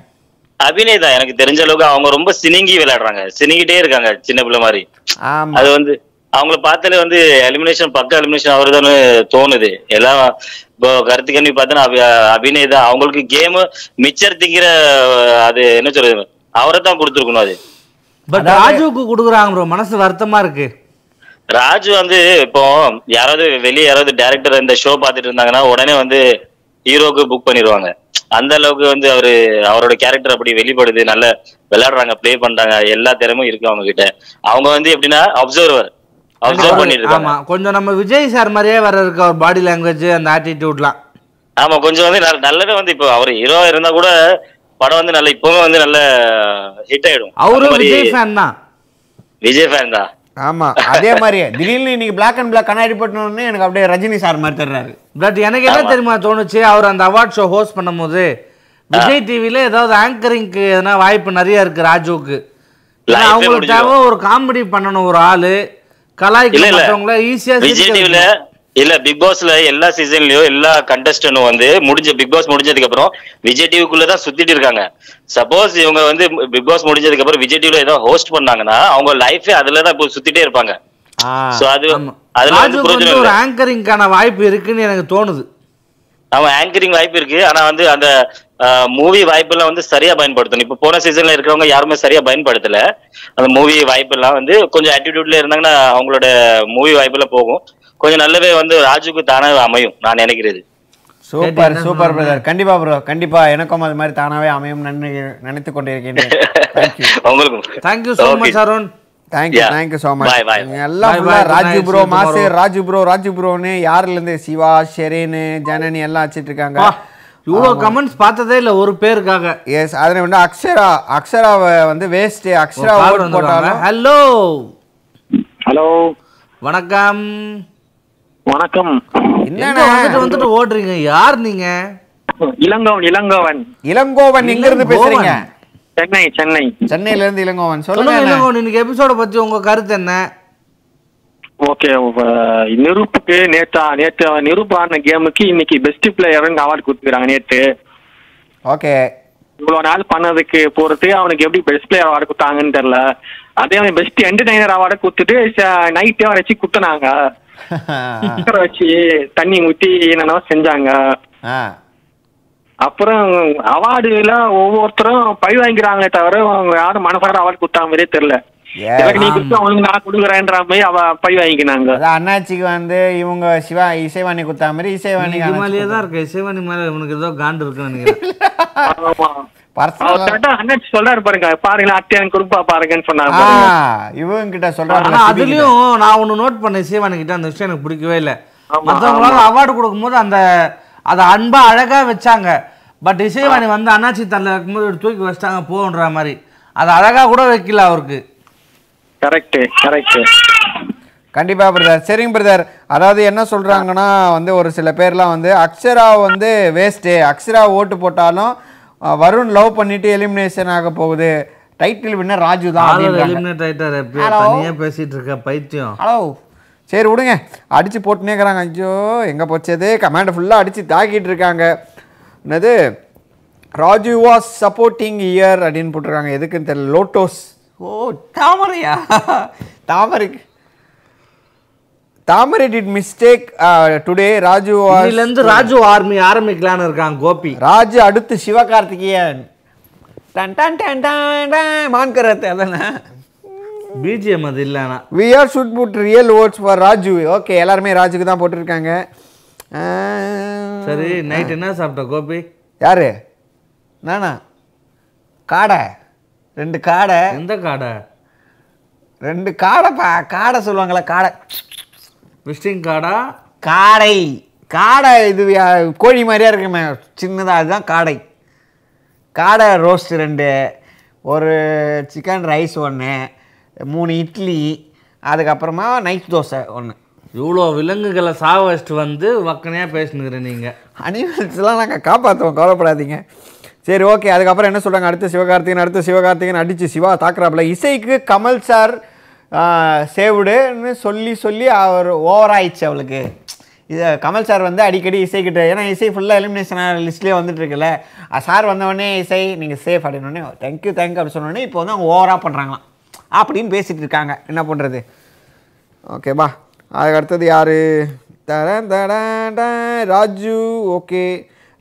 அபிநய் தான் எனக்கு தெரிஞ்ச அளவுக்கு அவங்க ரொம்ப சினிங்கி விளையாடுறாங்க. சினிங்கிட்டே இருக்காங்க சின்ன பிள்ளை மாதிரி. ஆமா. அது வந்து அவங்கள பார்த்தாலே வந்து எலிமினேஷன் பக்க எலிமினேஷன் அவர் தோணுது. எல்லாம் இப்போ கருத்து கண்ணி பார்த்தா அபிநய் தான் அவங்களுக்கு கேம் மிச்சர் திங்கிற அது என்ன சொல்றது? அவரை தான் கொடுத்துருக்கணும் அது. பட் ராஜுவுக்கு கொடுக்குறாங்க ப்ரோ மனசு வருத்தமா இருக்கு. ராஜு வந்து இப்போ யாராவது வெளியே யாராவது டேரக்டர் இந்த ஷோ பார்த்துட்டு இருந்தாங்கன்னா உடனே வந்து ஹீரோக்கு புக் பண்ணிடுவாங்க. அந்த அளவுக்கு வந்து அவரு அவரோட கேரக்டர் அப்படி வெளிப்படுது நல்ல விளையாடுறாங்க ப்ளே பண்றாங்க எல்லா திறமும் இருக்கு அவங்க கிட்ட அவங்க வந்து எப்படின்னா அப்சர்வர் அப்சர்வ் பண்ணிட்டு இருக்காங்க கொஞ்சம் நம்ம விஜய் சார் மாதிரியே வர இருக்கு அவர் பாடி லாங்குவேஜ் அந்த ஆட்டிடியூட்லாம் ஆமா கொஞ்சம் வந்து நல்ல- நல்லாவே வந்து இப்போ அவர் ஹீரோ இருந்தா கூட படம் வந்து நல்ல இப்பவுமே வந்து நல்ல ஹிட் ஆயிடும். அவரும் விஜய் ஃபேன் தான். விஜய் ஃபேன் தான். ஆமா அதே மாதிரியே. திடீர்னு இன்னைக்கு பிளாக் அண்ட் பிளாக் கண்ணாடி போட்டோன்னு எனக்கு அப்படியே ரஜினி சார் மாதிரி தர்றாரு. பட் எனக்கு என்ன தெரியுமா தோணுச்சு? அவர் அந்த அவார்ட் ஷோ ஹோஸ்ட் பண்ணும்போது விஜய் டிவில ஏதாவது ஆங்கரிங்க்கு எதனா வாய்ப்பு நிறைய இருக்கு ராஜுவுக்கு. அவங்களுக்கு. தேவை ஒரு காமெடி பண்ணணும் ஒரு ஆளு. கலாய்க்கு மற்றவங்கள ஈஸியா விஜய் டிவில இல்ல பிக் பாஸ்ல எல்லா சீசன்லயும் எல்லா கண்டஸ்டன்டும் வந்து முடிஞ்ச பிக் பாஸ் முடிஞ்சதுக்கு அப்புறம் விஜய் டிவிக்குள்ள தான் சுத்திட்டு இருக்காங்க. சப்போஸ் இவங்க வந்து பிக் பாஸ் முடிஞ்சதுக்கு அப்புறம் விஜய் டிவில ஏதோ ஹோஸ்ட் பண்ணாங்கன்னா அவங்க லைஃபே அதுல தான் இப்போ சுத்திட்டே இருப்பாங்க. சோ அது அதுல ஒரு ஆங்கரிங்கான வாய்ப்பு இருக்குன்னு எனக்கு தோணுது. அவன் ஆங்கரிங் வாய்ப்பு இருக்கு. ஆனா வந்து அந்த மூவி வாய்ப்பெல்லாம் வந்து சரியா பயன்படுத்தணும். இப்ப போன சீசன்ல இருக்கிறவங்க யாருமே சரியா பயன்படுத்தல. அந்த மூவி வாய்ப்பெல்லாம் வந்து கொஞ்சம் ஆட்டிடியூட்ல இருந்தாங்கன்னா அவங்களோட மூவி வாய்ப்பெல்லாம் போகும். கொஞ்சம் நல்லாவே வந்து ராஜுக்கு தானாவே அமையும் நான் நினைக்கிறது. சூப்பர் சூப்பர் பிரதர் கண்டிப்பா ப்ரோ கண்டிப்பா எனக்கும் அது மாதிரி தானாவே அமையும் நினைத்து கொண்டிருக்கின்றேன். உங்களுக்கும். Thank you Okay. Much Arun thank you. Thank you so Bye, much bye. எல்லாம் Raju. Bro mass. Raju bro Raju ப்ரோன்னு யாருல இருந்து சிவா ஷெரீனு ஜனனி எல்லாம் வச்சிட்டு இருக்காங்க. இவ்வளோ கமெண்ட்ஸ் பார்த்ததே இல்லை ஒரு பேருக்காக. எஸ் அதில் வந்து அக்ஷரா அக்ஷராவை வந்து வேஸ்ட் அக்ஷரா ஹலோ ஹலோ வணக்கம். வணக்கம். வந்துட்டு வந்துட்டு ஓடுறீங்க? யார் நீங்க? இளங்கோவன் இளங்கோவன். இளங்கோவன் எங்க இருந்து பேசுறீங்க? சென்னை சென்னை. சென்னையில இருந்து இளங்கோவன். சொல்லுங்க? இல்லைங்க இன்னைக்கு எபிசோட பத்தி உங்க கருத்து என்ன? ஓகே நிருப்புக்கு நேத்தா நேத்து நிருப்பு ஆடின கேமுக்கு இன்னைக்கு பெஸ்ட் பிளேயர்னு அவார்டு கொடுத்துருக்காங்க நேத்து. ஓகே. இவ்வளவு நாள் பண்ணதுக்கு பொறுத்து அவனுக்கு எப்படி பெஸ்ட் பிளேயர் அவார்டு கொடுத்தாங்கன்னு தெரியல. அதே அவன் பெஸ்ட் என்டர்டைனர் அவார்டு கொடுத்துட்டு நைட்டே அவரை வச்சு குத்துனாங்க. வச்சு தண்ணி ஊத்தி என்னென்னவோ செஞ்சாங்க. அப்புறம் அவார்டுல ஒவ்வொருத்தரும் பழி வாங்கிக்கிறாங்களே தவிர அவங்க யாரும் மனசார அவார்டு கொடுத்தா மாதிரியே தெரியல. அண்ணாச்சிக்கு வந்து இவங்க சிவா இசைவாணி குத்தா மாதிரி இசைவாணி இமாலயே தான் இருக்கு. சிவனி மேல இவனுக்கு ஏதோ காண்டு இருக்குன்னு நினைக்கிறேன். சொல்றாரு பாருங்க பாருங்களேன் அத்தையான் கொடுப்பா பாருங்கன்னு பாருங்க. இவங்க கிட்ட சொல்றாங்க அதுலயும் நான் ஒண்ணு நோட் பண்ணேன் சிவனி கிட்ட அந்த விஷயம் எனக்கு பிடிக்கவே இல்லை. மற்றவங்களால அவார்டு கொடுக்கும்போது அந்த அதை அன்பா அழகா வச்சாங்க. பட் இசைவாணி வந்து அண்ணாச்சி தள்ள இப்படி தூக்கி வச்சிட்டாங்க போன்ற மாதிரி. அதை அழகா கூட வைக்கல அவருக்கு. கரெக்ட் கரெக்ட் கண்டிப்பா பிரதர் சரிங்க பிரதர் அதாவது என்ன சொல்றாங்கன்னா வந்து ஒரு சில பேர்லாம் வந்து அக்ஷரா வந்து வேஸ்ட்டு அக்ஷரா ஓட்டு போட்டாலும் வருண் லவ் பண்ணிட்டு எலிமினேஷன் ஆக போகுது. டைட்டில் வின்னர் ராஜு தான். எலிமினேட் ஆயிட்டாரு. எப்பயோ Hello. தனியா பேசிட்டு இருக்க பைத்தியம். ஹலோ சரி விடுங்க. அடிச்சு போட்டுனே இருக்கிறாங்க. ஐயோ எங்கே போச்சது கமாண்ட் ஃபுல்லாக அடிச்சு தாக்கிட்டு இருக்காங்க. என்னது? ராஜு வாஸ் சப்போர்ட்டிங் இயர் அப்படின்னு போட்டிருக்காங்க. எதுக்குன்னு தெரியல. லோட்டோஸ் ஓ தாமரையா? தாமரைக்கு Thamarai did mistake today Raju இதுல இருந்து ராஜு ஆர்மி ஆரம்பிக்கலான்னு இருக்கான் கோபி. ராஜு அடுத்து சிவகார்த்திகேயன். டன் டன் டன் டன் டன் மான்கரத் அதானே பிஜிஎம் அது இல்லைனா we are should put real votes for Raju okay எல்லாருமே ராஜுக்கு தான் போட்டிருக்காங்க. சரி நைட் என்ன சாப்பிட்ட கோபி? யாரு? நானா? காடை. ரெண்டு காடை. எந்த காடை? ரெண்டு காடைப்பா காடை சொல்லுவாங்களே காடை. விசிட்டிங் காடா? காடை. காடை இது கோழி மாதிரியா இருக்குமே. சின்னதாக அதுதான் காடை. காடை ரோஸ்ட் ரெண்டு ஒரு சிக்கன் ரைஸ் ஒன்று மூணு இட்லி அதுக்கப்புறமா நைட் தோசை ஒன்று இவ்வளோ விலங்குகளை சாவ வச்சுட்டு வந்து வக்கனையா பேசினுக்கிறேன் நீங்க. அனிமல்ஸ்லாம் நாங்கள் காப்பாற்றுவோம் கவலைப்படாதீங்க. சரி ஓகே அதுக்கப்புறம் என்ன சொல்கிறாங்க அடுத்து சிவகார்த்திகேயன் அடுத்து சிவகார்த்திகேயன் அடித்து சிவா தாக்குறாப்புல. இசைக்கு கமல் சார் சேவுடுன்னு சொல்லி சொல்லி அவர் ஓவராயிடுச்சு அவளுக்கு. இதை கமல் சார் வந்து அடிக்கடி இசைக்கிட்ட ஏன்னா இசை ஃபுல்லாக எலிமினேஷன் லிஸ்ட்லேயே வந்துட்டுருக்குல்ல சார் வந்தவொடனே இசை நீங்கள் சேஃப் அப்படின்னோடனே தேங்க்யூ தேங்க்யூ அப்படின்னு சொன்னோடனே இப்போ வந்து அவங்க ஓவராக பண்ணுறாங்களாம் அப்படின்னு பேசிகிட்டு இருக்காங்க. என்ன பண்ணுறது ஓகேவா அதுக்கு அடுத்தது யார்? தட தட ராஜு ஓகே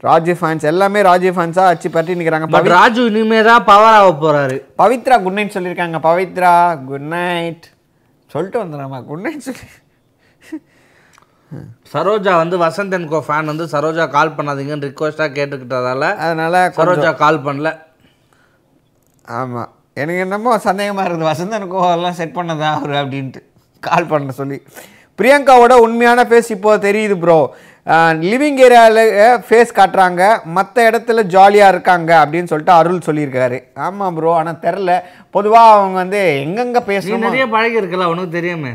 ராஜு ஃபேன்ஸ் எல்லாமே ராஜு ஃபேன்ஸாக அச்சு பற்றி நிற்கிறாங்க பட் ராஜு இனிமே தான் பவர் ஆக போறாரு. பவித்ரா குட் நைட் சொல்லியிருக்காங்க. பவித்ரா குட் நைட் சொல்லிட்டு வந்துடுறாமா? குட் நைட் சொல்லி சரோஜா வந்து வசந்த் அண்ட் கோ ஃபேன் வந்து சரோஜா கால் பண்ணாதீங்கன்னு ரிக்வஸ்ட்டாக கேட்டுக்கிட்டதால அதனால சரோஜா கால் பண்ணல. ஆமாம் எனக்கு என்னமோ சந்தேகமாக இருக்குது வசந்தன் கோவெல்லாம் செட் பண்ணதா அவர் அப்படின்ட்டு. கால் பண்ண சொல்லி. பிரியங்காவோட உண்மையான ஃபேஸ் இப்போ தெரியுது ப்ரோ லிவிங் ஏரியாவில் ஃபேஸ் காட்டுறாங்க. மற்ற இடத்துல ஜாலியாக இருக்காங்க அப்படின்னு சொல்லிட்டு அருள் சொல்லியிருக்காரு. ஆமாம் ப்ரோ ஆனால் தெரில பொதுவாக அவங்க வந்து எங்கெங்கே பேசணும் நிறைய பழகி இருக்கல உனக்கு தெரியுமே.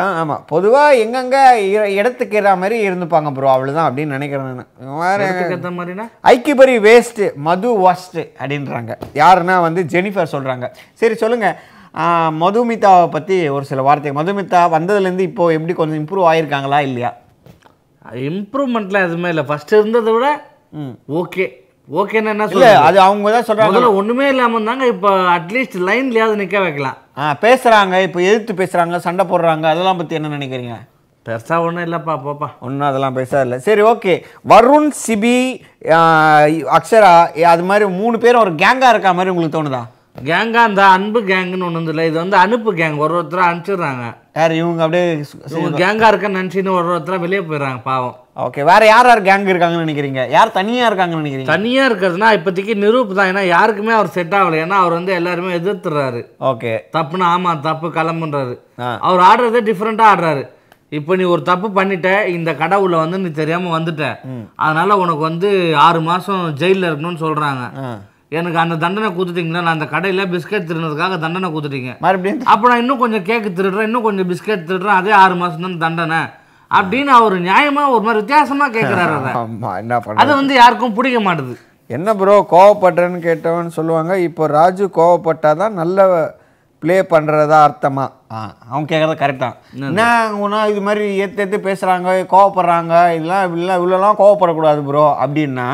ஆ ஆமாம் பொதுவாக எங்கெங்கே இடத்துக்கு ஏற மாதிரி இருந்துப்பாங்க ப்ரோ அவ்வளோதான் அப்படின்னு நினைக்கிறேன் நான். ஐக்கியபரி வேஸ்ட்டு மது வாஸ்ட்டு அப்படின்றாங்க. யாருன்னா வந்து ஜெனிஃபர் சொல்கிறாங்க சரி சொல்லுங்கள் மதுமிதாவை பற்றி ஒரு சில வார்த்தை மதுமிதா வந்ததுலேருந்து இப்போது எப்படி கொஞ்சம் இம்ப்ரூவ் ஆகியிருக்காங்களா இல்லையா? இம்ப்ரூவ்மெண்ட்லாம் எதுவுமே இல்லை. ஃபர்ஸ்ட் இருந்ததை விட ஓகே. ஓகேன்னு என்ன சொல்றது? அது அவங்க தான் சொல்கிறாங்க முதல்ல ஒண்ணுமே இல்லாம இருந்தாங்க இப்போ அட்லீஸ்ட் லைன்லயாவது நிக்க வைக்கலாம். ஆ பேசுகிறாங்க இப்போ எதிர்த்து பேசுகிறாங்க சண்டை போடுறாங்க அதெல்லாம் பற்றி என்ன நினைக்கிறீங்க? பெருசா ஒண்ணும் இல்லப்பா போப்பா. ஒன்றும் அதெல்லாம் பெருசாக இல்லை. சரி ஓகே. வருண் சிபி அக்ஷரா அது மாதிரி மூணு பேரும் ஒரு கேங்காக இருக்க மாதிரி உங்களுக்கு தோணுதா? கேங்கா இந்த அன்பு கேங்குன்னு ஒன்று இல்லை இது வந்து அனுப்பு கேங் ஒரு ஒருத்தராக அனுப்பிச்சிடுறாங்க. யார் இவங்க அப்படியே சு- இவங்க கேங்கா இருக்கன்னு நினைச்சுன்னு ஒரு ஒருத்தர வெளியே போயிடுறாங்க பாவம். ஓகே வேற யார் யார் கேங் இருக்காங்கன்னு நினைக்கிறீங்க? யார் தனியா இருக்காங்கன்னு நினைக்கிறீங்க? தனியா இருக்கிறதுனா இப்போதைக்கு நிரூப் தான். ஏன்னா யாருக்குமே அவர் செட் ஆகல. ஏன்னா அவர் வந்து எல்லாருமே எதிர்த்துறாரு. ஓகே. தப்புனா ஆமா தப்பு கிளம்புன்றாரு. அவர் ஆடுறதே டிஃப்ரெண்டா ஆடுறாரு. இப்போ நீ ஒரு தப்பு பண்ணிட்ட இந்த கடவுள வந்து நீ தெரியாம வந்துட்ட. அதனால உனக்கு வந்து ஆறு மாசம் ஜெயில்ல இருக்கணும்னு சொல்றாங்க. எனக்கு அந்த தண்டனை கொடுத்துட்டீங்களா? நான் அந்த கடையில பிஸ்கட் திருடுனதுக்காக தண்டனை கொடுத்துட்டீங்க. மறுபடியும் அப்போ நான் இன்னும் கொஞ்சம் கேக்கு திருடுறேன் இன்னும் கொஞ்சம் பிஸ்கட் திருடுறேன் அதே ஆறு மாசம் தான் தண்டனை. அப்படின்னு அவர் நியாயமா ஒரு மாதிரி வித்தியாசமா கேட்கிறாரு அதை. அது வந்து யாருக்கும் பிடிக்க மாட்டுது. என்ன ப்ரோ கோவப்படுறேன்னு கேட்டவன்னு சொல்லுவாங்க. இப்போ ராஜு கோவப்பட்டாதான் நல்ல ப்ளே பண்ணுறதா அர்த்தமா? ஆ அவங்க கேட்குறது கரெக்ட் தான். என்ன உனா இது மாதிரி ஏற்று ஏற்று பேசுகிறாங்க கோவப்படுறாங்க இதெல்லாம் இப்படிலாம் இவ்வளோலாம் கோவப்படக்கூடாது ப்ரோ அப்படின்னா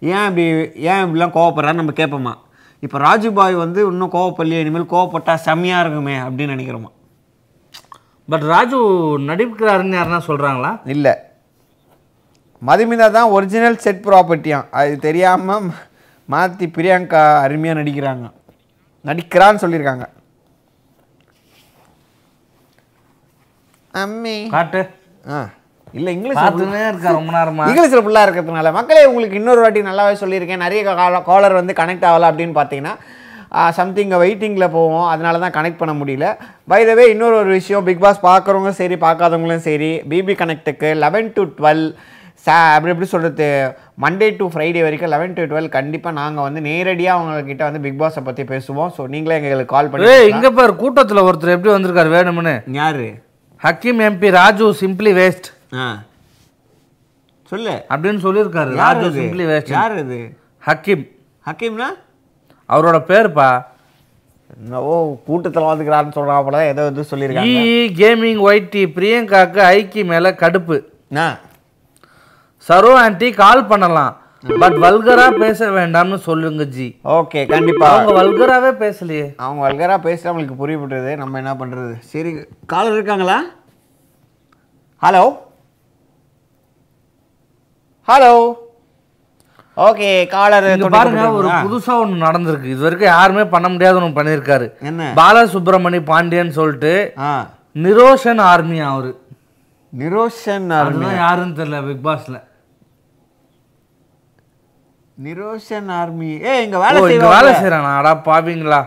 ஏன் இப்படி ஏன் இப்படிலாம் கோவப்படுறான்னு நம்ம கேட்போமா? இப்போ ராஜுபாய் வந்து இன்னும் கோவப்படலையே இனிமேல் கோவப்பட்டா செம்மையாக இருக்குமே அப்படின்னு நினைக்கிறோமா? பட் ராஜு நடிக்கிறாருன்னு யாருன்னா சொல்றாங்களா? இல்லை. மதுமிதா தான் ஒரிஜினல் செட் ப்ராப்பர்ட்டியாம் அது தெரியாமல் மாற்றி பிரியங்கா அருமையாக நடிக்கிறாங்க. நடிக்கிறான்னு சொல்லியிருக்காங்க. அம்மி. காட்டு. ஆ. இல்லை இங்கிலீஷ் பார்த்துனே இருக்கா ரொம்ப நேரமா? இங்கிலீஷில் ஃபுல்லாக இருக்கிறதுனால. மக்களே உங்களுக்கு இன்னொரு வாட்டி நல்லாவே சொல்லியிருக்கேன். நிறைய காலர் வந்து கனெக்ட் ஆகலை அப்படின்னு பார்த்தீங்கன்னா சம்திங் வெயிட்டிங்கில் போவோம். அதனால தான் கனெக்ட் பண்ண முடியல. பை த வே இன்னொரு ஒரு விஷயம் பிக் பாஸ் பார்க்குறவங்க சரி பார்க்காதவங்களும் சரி பிபி கனெக்ட்டுக்கு லெவன் டு டுவெல் சா அப்படி எப்படி சொல்கிறது மண்டே டு ஃப்ரைடே வரைக்கும் லெவன் டு டுவெல் கண்டிப்பாக நாங்கள் வந்து நேரடியாக அவங்கக்கிட்ட வந்து பிக் பாஸை பற்றி பேசுவோம். ஸோ நீங்களே எங்களுக்கு கால் பண்ணி இங்க பாரு கூட்டத்துல ஒருத்தர் எப்படி வந்திருக்காரு வேணும்னு. யாரு? Hakeem MP Raju simply waste சொல்லு. அப்படின்னு சொல்லியிருக்காரு. யார் ராஜு இது? சிம்பிளி வேஸ்ட் யார் இது ஹக்கீம். ஹக்கீம்னா? அவரோட பேருப்பா. ஓ கூட்டத்தில் வந்துக்கிறான்னு சொல்கிறான் போல ஏதோ இது சொல்லியிருக்காங்க. இ கேமிங் ஒயிட்டி பிரியங்காக்கு ஐக்கி மேல கடுப்பு. சரோ ஆன்ட்டி கால் பண்ணலாம். பட் வல்கரா பேச வேண்டாம்னு சொல்லுங்க ஜி. ஓகே கண்டிப்பா. அவங்க வல்கராவே பேசலையே. அவங்க வல்கரா பேசிட்டு அவங்களுக்கு புரியப்பட்டது நம்ம என்ன பண்றது? சரி காலர் இருக்காங்களா? ஹலோ? ஹலோ ஓகே காலர் பாருங்க ஒரு புதுசா ஒண்ணு நடந்திருக்கு. இது வரைக்கும் யாருமே பண்ண முடியாத ஒண்ணு பண்ணிருக்காரு என்ன? பாலசுப்ரமணி பாண்டியன் சொல்லிட்டு நிரோஷன் ஆர்மி அவரு. நிரோஷன் அதுதான் யாருன்னு தெரியல பிக் பாஸ்ல. நிரோஷன் ஆர்மி. ஏ இங்க வேலை இங்க வேலை செய்யறானா அடா பாவீங்களா?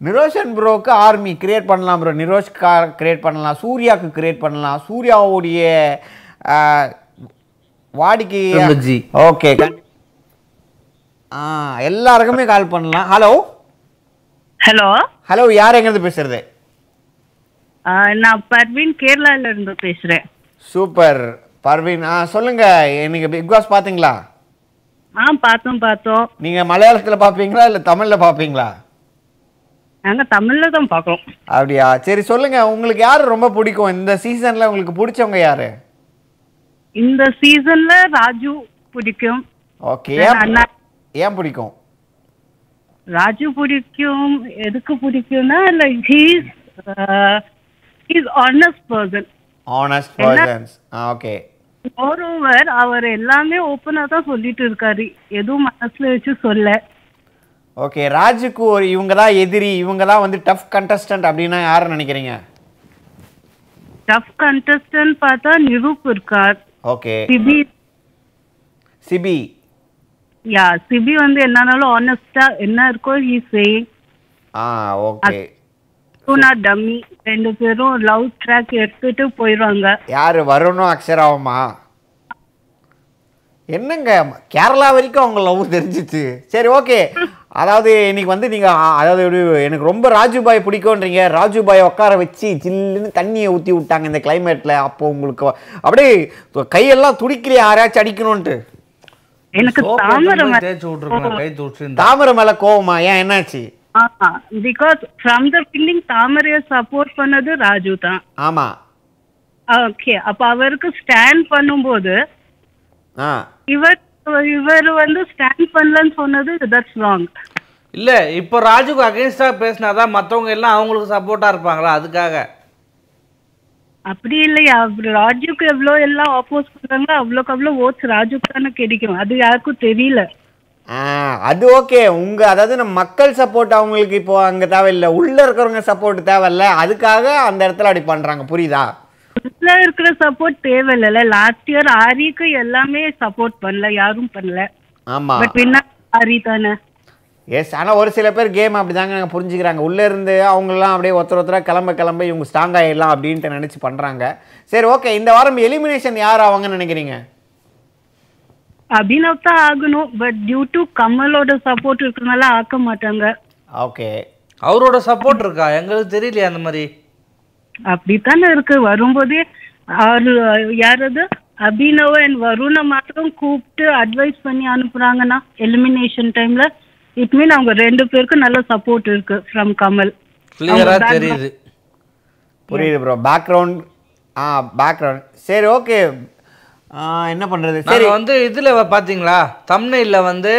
நிரோஷன் ப்ரோக்கு ஆர்மி கிரியேட் பண்ணலாம் ப்ரோ நிரோஷ்கா கிரியேட் பண்ணலாம் சூர்யாவுக்கு கிரியேட் பண்ணலாம். சூர்யாவுடைய வாடிக்கை. ஓகே ஆ எல்லாருக்குமே கால் பண்ணலாம். ஹலோ ஹலோ ஹலோ யார் எங்கேருந்து பேசுறது? நான் பர்வீன் கேரளால இருந்து பேசுறேன். சூப்பர். பர்வீன் ஆ சொல்லுங்க. இன்னைக்கு பிக் பாஸ் பாத்தீங்களா ஆ பார்த்தோம் பார்த்தோம். நீங்க மலையாளத்துல பாப்பீங்களா இல்ல தமிழ்ல பாப்பீங்களா நாங்க தமிழ்ல தான் பார்க்கறோம். அப்படியா? சரி சொல்லுங்க. உங்களுக்கு யாரு ரொம்ப பிடிக்கும்? இந்த சீசன்ல உங்களுக்கு பிடிச்சவங்க யாரு? இந்த சீசன்ல ராஜு பிடிக்கும். ஓகே ஏன் பிடிக்கும்? ராஜு பிடிக்கும் எதுக்கு பிடிக்கும்னா like he's he's honest person honest? Persons okay over அவர் எல்லாமே ஓப்பனா தான் சொல்லிட்டு இருக்காரு. எதுவும் மனசுல வச்சு சொல்ல. ஓகே ராஜுக்கு ஒரு இவங்க தான் எதிரி இவங்க தான் வந்து டஃப் கண்டஸ்டன்ட் அப்படின்னா யாரை நினைக்கிறீங்க? டஃப் கண்டஸ்டன்ட் பார்த்தா நிரூப் இருக்கார். Okay CP CP yeah CP வந்து என்னன்னாலும் ஆனஸ்டா என்ன இருக்கோ ஹீ சேயிங் ஆ ஓகே டூனா டம்மி ரெண்டு பேரும் லவ் ட்ராக் எடுத்துட்டு போயிடுவாங்க யாரு வருணும் அக்ஷராவுமா? என்னங்க? கேரளா வரைக்கும் அவங்க லவ் தெரிஞ்சிச்சு. சரி ஓகே அதாவது இன்னைக்கு வந்து நீங்க அதாவது எனக்கு ரொம்ப ராஜுபாய் பிடிக்கும்ன்றீங்க. ராஜுபாய் உட்கார வச்சு ஜில்லுன்னு தண்ணியை ஊற்றி விட்டாங்க இந்த கிளைமேட்ல அப்போ உங்களுக்கு அப்படியே கையெல்லாம் துடிக்கிறியா யாரையாச்சும் அடிக்கணும்ன்ட்டு. எனக்கு தாமரை மேல கோவமா? ஏன் என்னாச்சு? பிகாஸ் ஃப்ரம் த பில்லிங் தாமரைய சப்போர்ட் பண்ணது ராஜு தான். ஆமா. ஓகே அப்ப அவருக்கு ஸ்டாண்ட் பண்ணும்போது இவர் இவர் வந்து ஸ்டாண்ட் பண்ணலன்னு சொன்னது தட்ஸ் ராங் இல்ல இப்போ ராஜுக்கு அகைன்ஸ்டா பேசினாதான் மத்தவங்க எல்லாம் அவங்களுக்கு சப்போர்ட்டா இருப்பாங்களா? அதுக்காக. அப்படி இல்லையா? ராஜுக்கு எவ்வளோ எல்லாம் ஆப்போஸ் பண்றாங்களோ அவ்வளோக்கு அவ்வளோ ஓட்ஸ் ராஜுக்கு தானே கிடைக்கும். அது யாருக்கும் தெரியல. அது ஓகே உங்க அதாவது நம்ம மக்கள் சப்போர்ட் அவங்களுக்கு இப்போ அங்க தேவையில்லை. உள்ள இருக்கிறவங்க சப்போர்ட் தேவையில்ல. அதுக்காக அந்த இடத்துல அப்படி பண்றாங்க. புரியுதா? உள்ள இருக்கிற சப்போர்ட் தேவையில்ல லாஸ்ட் இயர் ஆரிக்கு எல்லாமே சப்போர்ட் பண்ணல யாரும் பண்ணல. ஆமா. பட் ஆரி தானே. எஸ் ஆனா ஒரு சில பேர் கேம் அப்படிதாங்க நாங்க புரிஞ்சுக்கிறாங்க. உள்ள இருந்து அவங்கெல்லாம் அப்படியே ஒருத்தர் ஒருத்தரா கிளம்ப கிளம்ப இவங்க ஸ்ட்ராங் ஆயிடலாம் அப்படின்ட்டு நினைச்சு பண்றாங்க. சரி ஓகே இந்த வாரம் எலிமினேஷன் யார் ஆவாங்கன்னு நினைக்கிறீங்க? அபினவ் தான் ஆகணும். பட் டியூ டு கமலோட சப்போர்ட் இருக்கறனால ஆக்க மாட்டாங்க. ஓகே அவரோட சப்போர்ட் இருக்கா? எங்களுக்கு தெரியலையே அந்த மாதிரி. அப்படித்தானே இருக்கு. வரும்போதே ஆறு யாரது? அபினவ் அண்ட் வருணை மாத்திரம் கூப்பிட்டு அட்வைஸ் பண்ணி அனுப்புறாங்கன்னா எலிமினேஷன் டைம்ல இட் மீன் அவங்க ரெண்டு பேருக்கும் நல்ல சப்போர்ட் இருக்கு ஃப்ரம் கமல். கிளியரா தெரியுது? புரியுது ப்ரோ பேக்ரவுண்ட் ஆ பேக்ரவுண்ட் சரி ஓகே என்ன பண்றது? சரி. வந்து இதுல பாத்தீங்களா? தம்னைல வந்து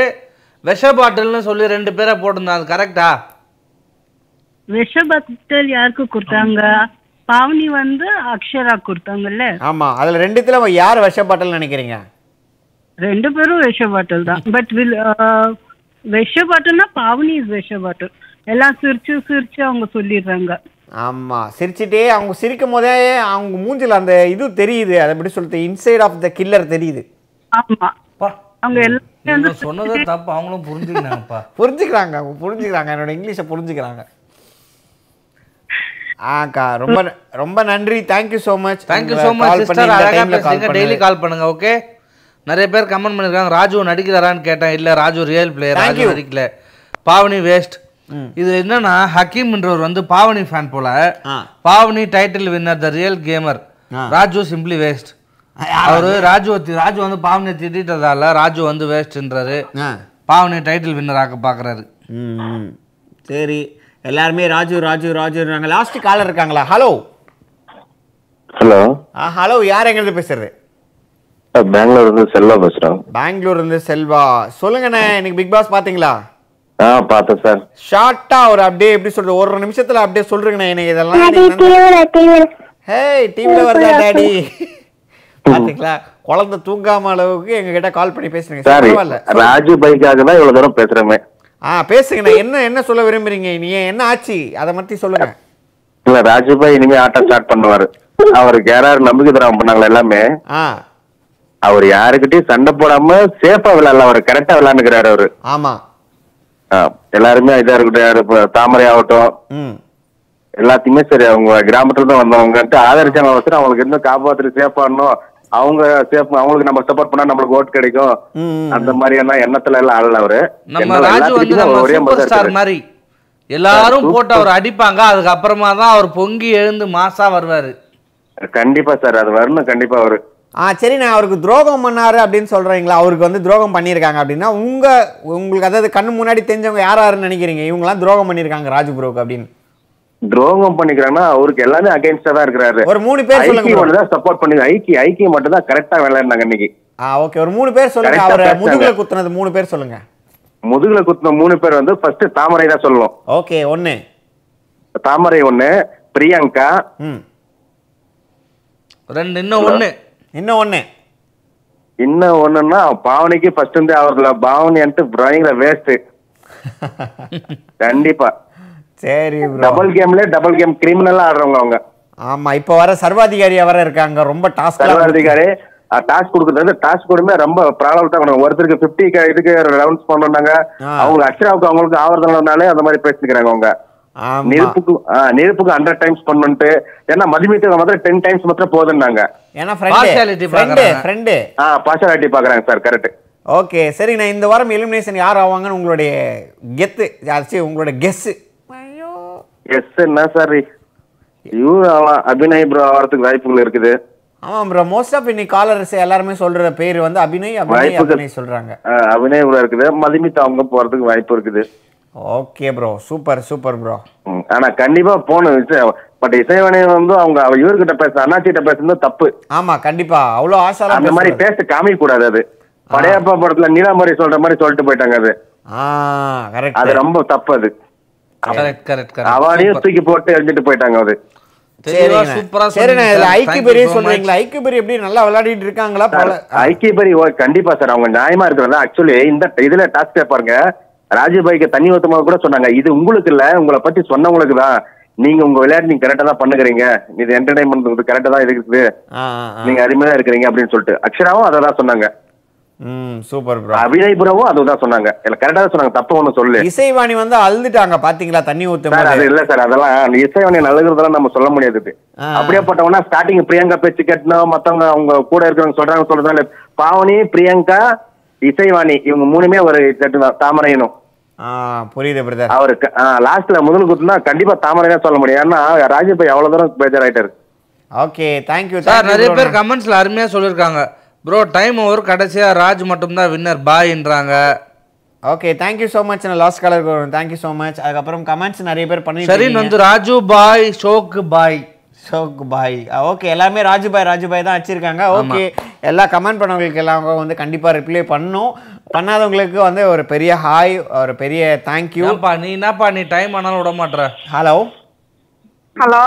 விஷ பாட்டில்னு சொல்லி ரெண்டு பேரை அது கரெக்டா விஷ பக்தல் யாருக்கு கொடுத்தாங்க? பாவனி வந்து அக்ஷரா கொடுத்தாங்கல்ல. ஆமா அதுல ரெண்டுத்துல யார் விஷப்பாட்டல் நினைக்கிறீங்க? ரெண்டு பேரும் விஷ பாட்டில் தான். பட் வில் விஷ பாட்டில்னா பாவனி இஸ் விஷ பாட்டில் எல்லாம் சிரிச்சு சிரிச்சு அவங்க சொல்லிடுறாங்க. ஆமா சிரிச்சிட்டே அவங்க சிரிக்கும் போதே அவங்க மூஞ்சில அந்த இது தெரியுது. அதை எப்படி சொல்றது? இன்சைட் ஆஃப் த கில்லர் தெரியுது. ஆமா. அவங்க எல்லாமே வந்து இவங்க சொன்னதை தப்பு. அவங்களும் புரிஞ்சுக்கினாங்கப்பா புரிஞ்சுக்கிறாங்க அவங்க புரிஞ்சுக்கிறாங்க. என்னோட இங்கிலீஷை புரிஞ்சுக்கிறாங்க. ஆக்கா ரொம்ப ரொம்ப நன்றி. Thank you so much thank you so much sister அழகா பேசுறீங்க டெய்லி கால் பண்ணுங்க ஓகே நிறைய பேர் கமெண்ட் பண்ணிருக்காங்க. ராஜு நடிக்கிறாரான்னு கேட்டேன். இல்ல ராஜு ரியல் பிளேயர் ராஜு. நடிக்கல. பாவனி வேஸ்ட் இது என்னன்னா ஹக்கீம்ன்றவர் வந்து பாவனி ஃபேன் போல. Pavani title winner the real gamer Raju simply waste அவரு ராஜு ராஜு வந்து பாவனியை திட்டதால ராஜு வந்து வேஸ்ட்ன்றாரு பாவனி டைட்டில் வின்னர் ஆக்க பாக்குறாரு. சரி. எல்லாருமே ராஜு ராஜு ராஜுன்றாங்க லாஸ்ட் காலர் இருக்காங்களா? ஹலோ ஹலோ ஆ ஹலோ யார் எங்கிருந்து பேசுறது? பெங்களூர் இருந்து செல்வா பேசுறேன். பெங்களூர் இருந்து செல்வா. சொல்லுங்கண்ணே இன்னைக்கு பிக் பாஸ் பாத்தீங்களா ஆ பார்த்தேன் சார். ஷார்ட்டா ஒரு அப்படியே எப்படி சொல்றது? ஒரு நிமிஷத்துல அப்படியே சொல்றீங்கண்ணே. எனக்கு இதெல்லாம் ஹேய் டிவில வருதா டாடி பாத்தீங்களா குழந்தை தூங்காம அளவுக்கு எங்க கிட்ட கால் பண்ணி பேசுறீங்க. சரி, ராஜு பைக்காக தான் இவ்வளவு தூரம் பேசுறேமே ஆ பேசுங்கண்ணே. என்ன என்ன சொல்ல விரும்புறீங்க? நீ என்ன ஆச்சு? அதை பத்தி சொல்லுங்க. இல்ல ராஜு பாய் இனிமே ஆட்டம் ஸ்டார்ட் பண்ணுவாரு. அவருக்கு யாராரு நம்பிக்கை தராம பண்ணாங்களா எல்லாமே. அவர் யாருக்கிட்டயும் சண்டை போடாம சேஃபா விளையாடல. அவர் கரெக்டா விளையாண்டுக்கிறாரு அவரு. ஆமா. எல்லாருமே இதா இருக்கட்டும் யாரு தாமரை ஆகட்டும். எல்லாத்தையுமே சரி அவங்க கிராமத்துல தான் வந்தவங்கன்ட்டு ஆதரிச்சாங்க அவசரம் அவங்களுக்கு இன்னும் காப்பாத்துட்டு சேஃபாடணும் அவங்க சேஃப் அவங்களுக்கு நம்ம சப்போர்ட் பண்ணா நம்மளுக்கு ஓட்டு கிடைக்கும். அந்த மாதிரி எல்லாம் எண்ணத்துல எல்லாம் ஆளல அவரு. நம்ம ராஜு வந்து நம்ம சூப்பர் ஸ்டார். மாதிரி. எல்லாரும் போட்டு அவர் அடிப்பாங்க. அதுக்கப்புறமா தான் அவர் பொங்கி எழுந்து மாசா வருவாரு. கண்டிப்பா சார். அது வரணும். கண்டிப்பா அவரு. ஆ சரி நான் அவருக்கு துரோகம் பண்ணாரு அப்படின்னு சொல்றீங்களா? அவருக்கு வந்து துரோகம் பண்ணியிருக்காங்க அப்படின்னா உங்க உங்களுக்கு அதாவது கண்ணு முன்னாடி தெரிஞ்சவங்க யார் யாருன்னு நினைக்கிறீங்க? இவங்கலாம் துரோகம் பண்ணியிருக்காங்க ராஜு ப்ரோக்கு அப்படின்னு. துரோகம் பண்ணிக்கிறாங்கன்னா அவருக்கு எல்லாமே அகைன்ஸ்டா தான் இருக்கிறாரு. ஒரு மூணு பேர் சொல்லுங்க. ஐக்கியம். மட்டும் தான் சப்போர்ட் பண்ணி ஐக்கிய ஐக்கியம் மட்டும் தான் கரெக்டா விளையாடுனாங்க இன்னைக்கு. ஆ ஓகே ஒரு மூணு பேர் சொல்லுங்க. அவரை. முதுகுல குத்துனது மூணு பேர் சொல்லுங்க. முதுகுல குத்துன மூணு பேர் வந்து ஃபர்ஸ்ட் தாமரை தான் சொல்லணும். ஓகே ஒன்னு தாமரை ஒண்ணு பிரியங்கா. ம். ரெண்டு இன்னும் ஒண்ணு. இன்னும் ஒண்ணு. இன்னும் ஒண்ணுன்னா பாவனிக்கு ஃபர்ஸ்ட் இருந்து அவர்ல பாவனின்ட்டு பயங்கர வேஸ்ட் கண்டிப்பா. சரி டபுள் கேம்ல டபுள் கேம் கிரிமினலா ஆடுறவங்க அவங்க. ஆமா இப்போ வர சர்வாதிகாரியா வர இருக்காங்க. ரொம்ப டாஸ்க் சர்வாதிகாரி டாஸ்க் கொடுக்கறது டாஸ்க் கொடுமே ரொம்ப ப்ராப்ளம் தான். ஒருத்தருக்கு பிப்டி இதுக்கு ரவுண்ட்ஸ் பண்ணாங்க. அவங்க அக்ஷராவுக்கு அவங்களுக்கு ஆவறதுனாலே அந்த மாதிரி பேசிக்கிறாங்க அவங்க. ஆமா. நெருப்புக்கு நெருப்புக்கு ஹண்ட்ரட் டைம்ஸ் பண்ணிட்டு ஏன்னா மதிமீட்டு மாத்திரம் டென் டைம்ஸ் மாத்திரம் போதுன்னாங்க ஏன்னா பார்ஷாலிட்டி பாக்குறாங்க. சார் கரெக்ட் ஓகே சரி நான் இந்த வாரம் எலிமினேஷன் யார் ஆவாங்கன்னு உங்களுடைய கெத்து உங்களோட கெஸ்ஸு எஸ் என்ன சார் இவரு ஆகலாம் அபிநய் ப்ரோ ஆகிறதுக்கு வாய்ப்புகள் இருக்குது. ஆமாம் ப்ரோ மோஸ்ட் ஆஃப் இன்னைக்கு காலர்ஸ் எல்லாருமே சொல்ற பேர் வந்து அபிநய் அபிநய் சொல்றாங்க. அபிநய் ப்ரோ இருக்குது. மதிமித் அவங்க போறதுக்கு வாய்ப்பு இருக்குது. Okay bro super super bro ஆனா கண்டிப்பா போகணும் பட் இசைவனை வந்து அவங்க அவ இவர்கிட்ட பேச அண்ணாச்சிட்ட பேசுறது தப்பு. ஆமா கண்டிப்பா. அவ்வளோ ஆசாலாம் அந்த மாதிரி. பேச காமிக்க கூடாது அது. படையப்பா படத்துல நீலாம்பரி சொல்ற மாதிரி சொல்லிட்டு போயிட்டாங்க அது. அது ரொம்ப தப்பு அது. அவாரையும் கரெக்ட் தூக்கி போட்டு எரிஞ்சிட்டு போயிட்டாங்க ஐக்கியபரி கண்டிப்பா சார். அவங்க நியாயமா இருக்கிறதா. ஆக்சுவலி இந்த இதுல டாஸ்க் பாருங்க. ராஜபாய்க்கு தண்ணி ஊத்துமா கூட சொன்னாங்க இது உங்களுக்கு இல்ல. உங்களை பத்தி சொன்னவங்களுக்கு தான். நீங்க உங்க விளையாட்டு நீங்க கரெக்டா தான் பண்ணுகிறீங்க. இது என்டர்டைன்மெண்ட் கரெக்டா தான் இருக்குது. நீங்க அருமையா இருக்கிறீங்க. அப்படின்னு சொல்லிட்டு. அக்ஷராவும் அதை தான் சொன்னாங்க. சூப்பர் ப்ரோ அபிநய் புரவும் அதுதான் சொன்னாங்க. இல்ல கரெக்டா தான் சொன்னாங்க. தப்பு ஒண்ணும் சொல்லு இசைவாணி வந்து அழுதுட்டாங்க பாத்தீங்களா? தண்ணி ஊத்தும் சார் அது இல்ல சார் அதெல்லாம் அந்த இசைவனை நல்லதுறதெல்லாம் நம்ம சொல்ல முடியாது அப்படியே போட்டவனா ஸ்டார்டிங் பிரியங்கா பேச்சு கேட்டணும் மத்தவங்க அவங்க கூட இருக்கிறவங்க சொல்றாங்க சொல்றதா இல்ல. பாவனி பிரியங்கா இசைவாணி இவங்க மூணுமே ஒரு செட்டு தான் தாமரையனும். ஆ புரியுது பிரதர் அவருக்கு லாஸ்ட்ல முதல் குத்துனா கண்டிப்பா தாமரை தான் சொல்ல முடியும். ஏன்னா ராஜபாய் அவ்வளவு தூரம் பேஜராயிட்டாரு ஓகே தேங்க்யூ சார் நிறைய பேர் கமெண்ட்ஸ்ல அருமையா சொல்லியிருக்காங்க ப்ரோ டைம் ஓவர் கடைசியா ராஜ் மட்டும்தான் winner பாய்ன்றாங்க okay thank you so much நான் லாஸ்ட் கலருக்கு வரும் தேங்க்யூ ஸோ மச் அதுக்கப்புறம் கமெண்ட்ஸ் நிறைய பேர் பண்ணி ஷரீன் வந்து ராஜு பாய் ஷோக்கு பாய் ஷோக் பாய் ஓகே எல்லாமே ராஜுபாய் ராஜுபாய் தான் வச்சிருக்காங்க. ஓகே எல்லா கமெண்ட் பண்ணவங்களுக்கு எல்லாம் வந்து கண்டிப்பாக ரிப்ளை பண்ணும். பண்ணாதவங்களுக்கு வந்து ஒரு பெரிய ஹாய் ஒரு பெரிய தேங்க்யூ நீ என்னப்பா நீ டைம் ஆனாலும் விட மாட்ற? ஹலோ ஹலோ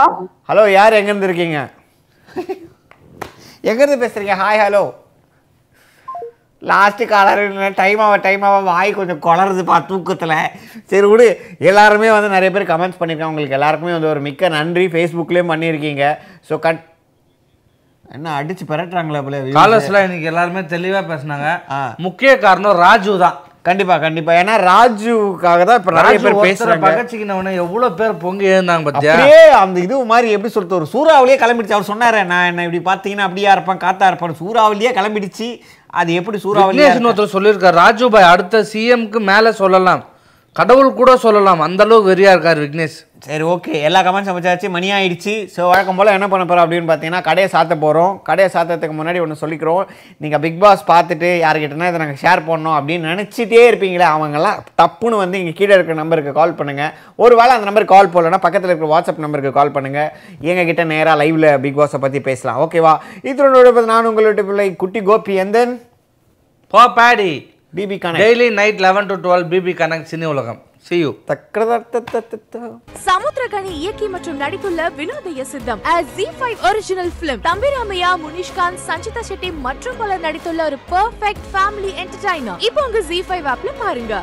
ஹலோ யார் எங்கேருந்து இருக்கீங்க? எங்கேருந்து பேசுறீங்க? Hi hello last caller time ஆக டைம் ஆக வாய் கொஞ்சம் குளருதுப்பா தூக்கத்தில். சரி விடு எல்லாருமே வந்து நிறைய பேர் கமெண்ட்ஸ் பண்ணியிருக்காங்க உங்களுக்கு எல்லாருக்குமே வந்து ஒரு மிக்க நன்றி. ஃபேஸ்புக்லேயும் பண்ணியிருக்கீங்க. ஸோ கட் என்ன அடிச்சு பெரட்டுறாங்களே போல. காலர்ஸ்லாம் இன்னைக்கு எல்லாருமே தெளிவா பேசுனாங்க. முக்கிய காரணம் ராஜு தான். கண்டிப்பா கண்டிப்பா. ஏன்னா ராஜுக்காக தான் இப்போ நிறைய பேர் பேசுறாங்க. பகச்சிக்கினவனே எவ்வளவு பேர் பொங்கி எழுந்தாங்க பத்தியா? அந்த இது மாதிரி எப்படி சொல்றது? ஒரு சூறாவளியே கிளம்பிடுச்சு. அவர் சொன்னாரு நான் என்ன இப்படி பார்த்தீங்கன்னா அப்படியா இருப்பேன் காத்தா இருப்பேன். சூறாவளியே கிளம்பிடுச்சு. அது எப்படி விக்னேஷன் ஒருத்தர் சொல்லியிருக்காரு. ராஜு பாய் அடுத்த சிஎம்க்கு மேல சொல்லலாம். கடவுள் கூட சொல்லலாம். அந்த அளவுக்கு வெறியா இருக்காரு விக்னேஷ். சரி ஓகே எல்லா கமெண்ட்ஸ் அமைச்சாச்சு. மணி ஆயிடுச்சு. ஸோ வழக்கம் போல் என்ன பண்ண போகிறோம் அப்படின்னு பார்த்தீங்கன்னா கடையை சாத்த போகிறோம் கடையை சாத்தறதுக்கு முன்னாடி ஒன்று சொல்லிக்கிறோம். நீங்கள் பிக் பாஸ் பார்த்துட்டு யாருக்கிட்டனா இதை நாங்கள் ஷேர் பண்ணோம் அப்படின்னு நினச்சிட்டே இருப்பீங்களே அவங்கெல்லாம் தப்புன்னு வந்து இங்கே கீழே இருக்கிற நம்பருக்கு கால் பண்ணுங்கள் ஒரு வேளை அந்த நம்பருக்கு கால் போடலன்னா பக்கத்தில் இருக்கிற வாட்ஸ்அப் நம்பருக்கு கால் பண்ணுங்கள் எங்ககிட்ட நேராக லைவில் பிக் பாஸை பற்றி பேசலாம். ஓகேவா இதனோட நான் உங்களுடைய பிள்ளை குட்டி கோபி எந்தன் Bedi BB connect daily night eleven to twelve BB connect cine உலகம். See you. சமுத்திரகனி இயக்கி மற்றும் நடித்துள்ள Vinodhaya Sitham Zee five original film Thambiramaiah Munishkanth Sanchita Shetty மற்றும் பலர் நடித்துள்ள ஒரு பெர்ஃபெக்ட் ஃபேமிலி என்டர்டைனர் இப்போ உங்க ஜி ஃபைவ் ஆப்ல பாருங்க.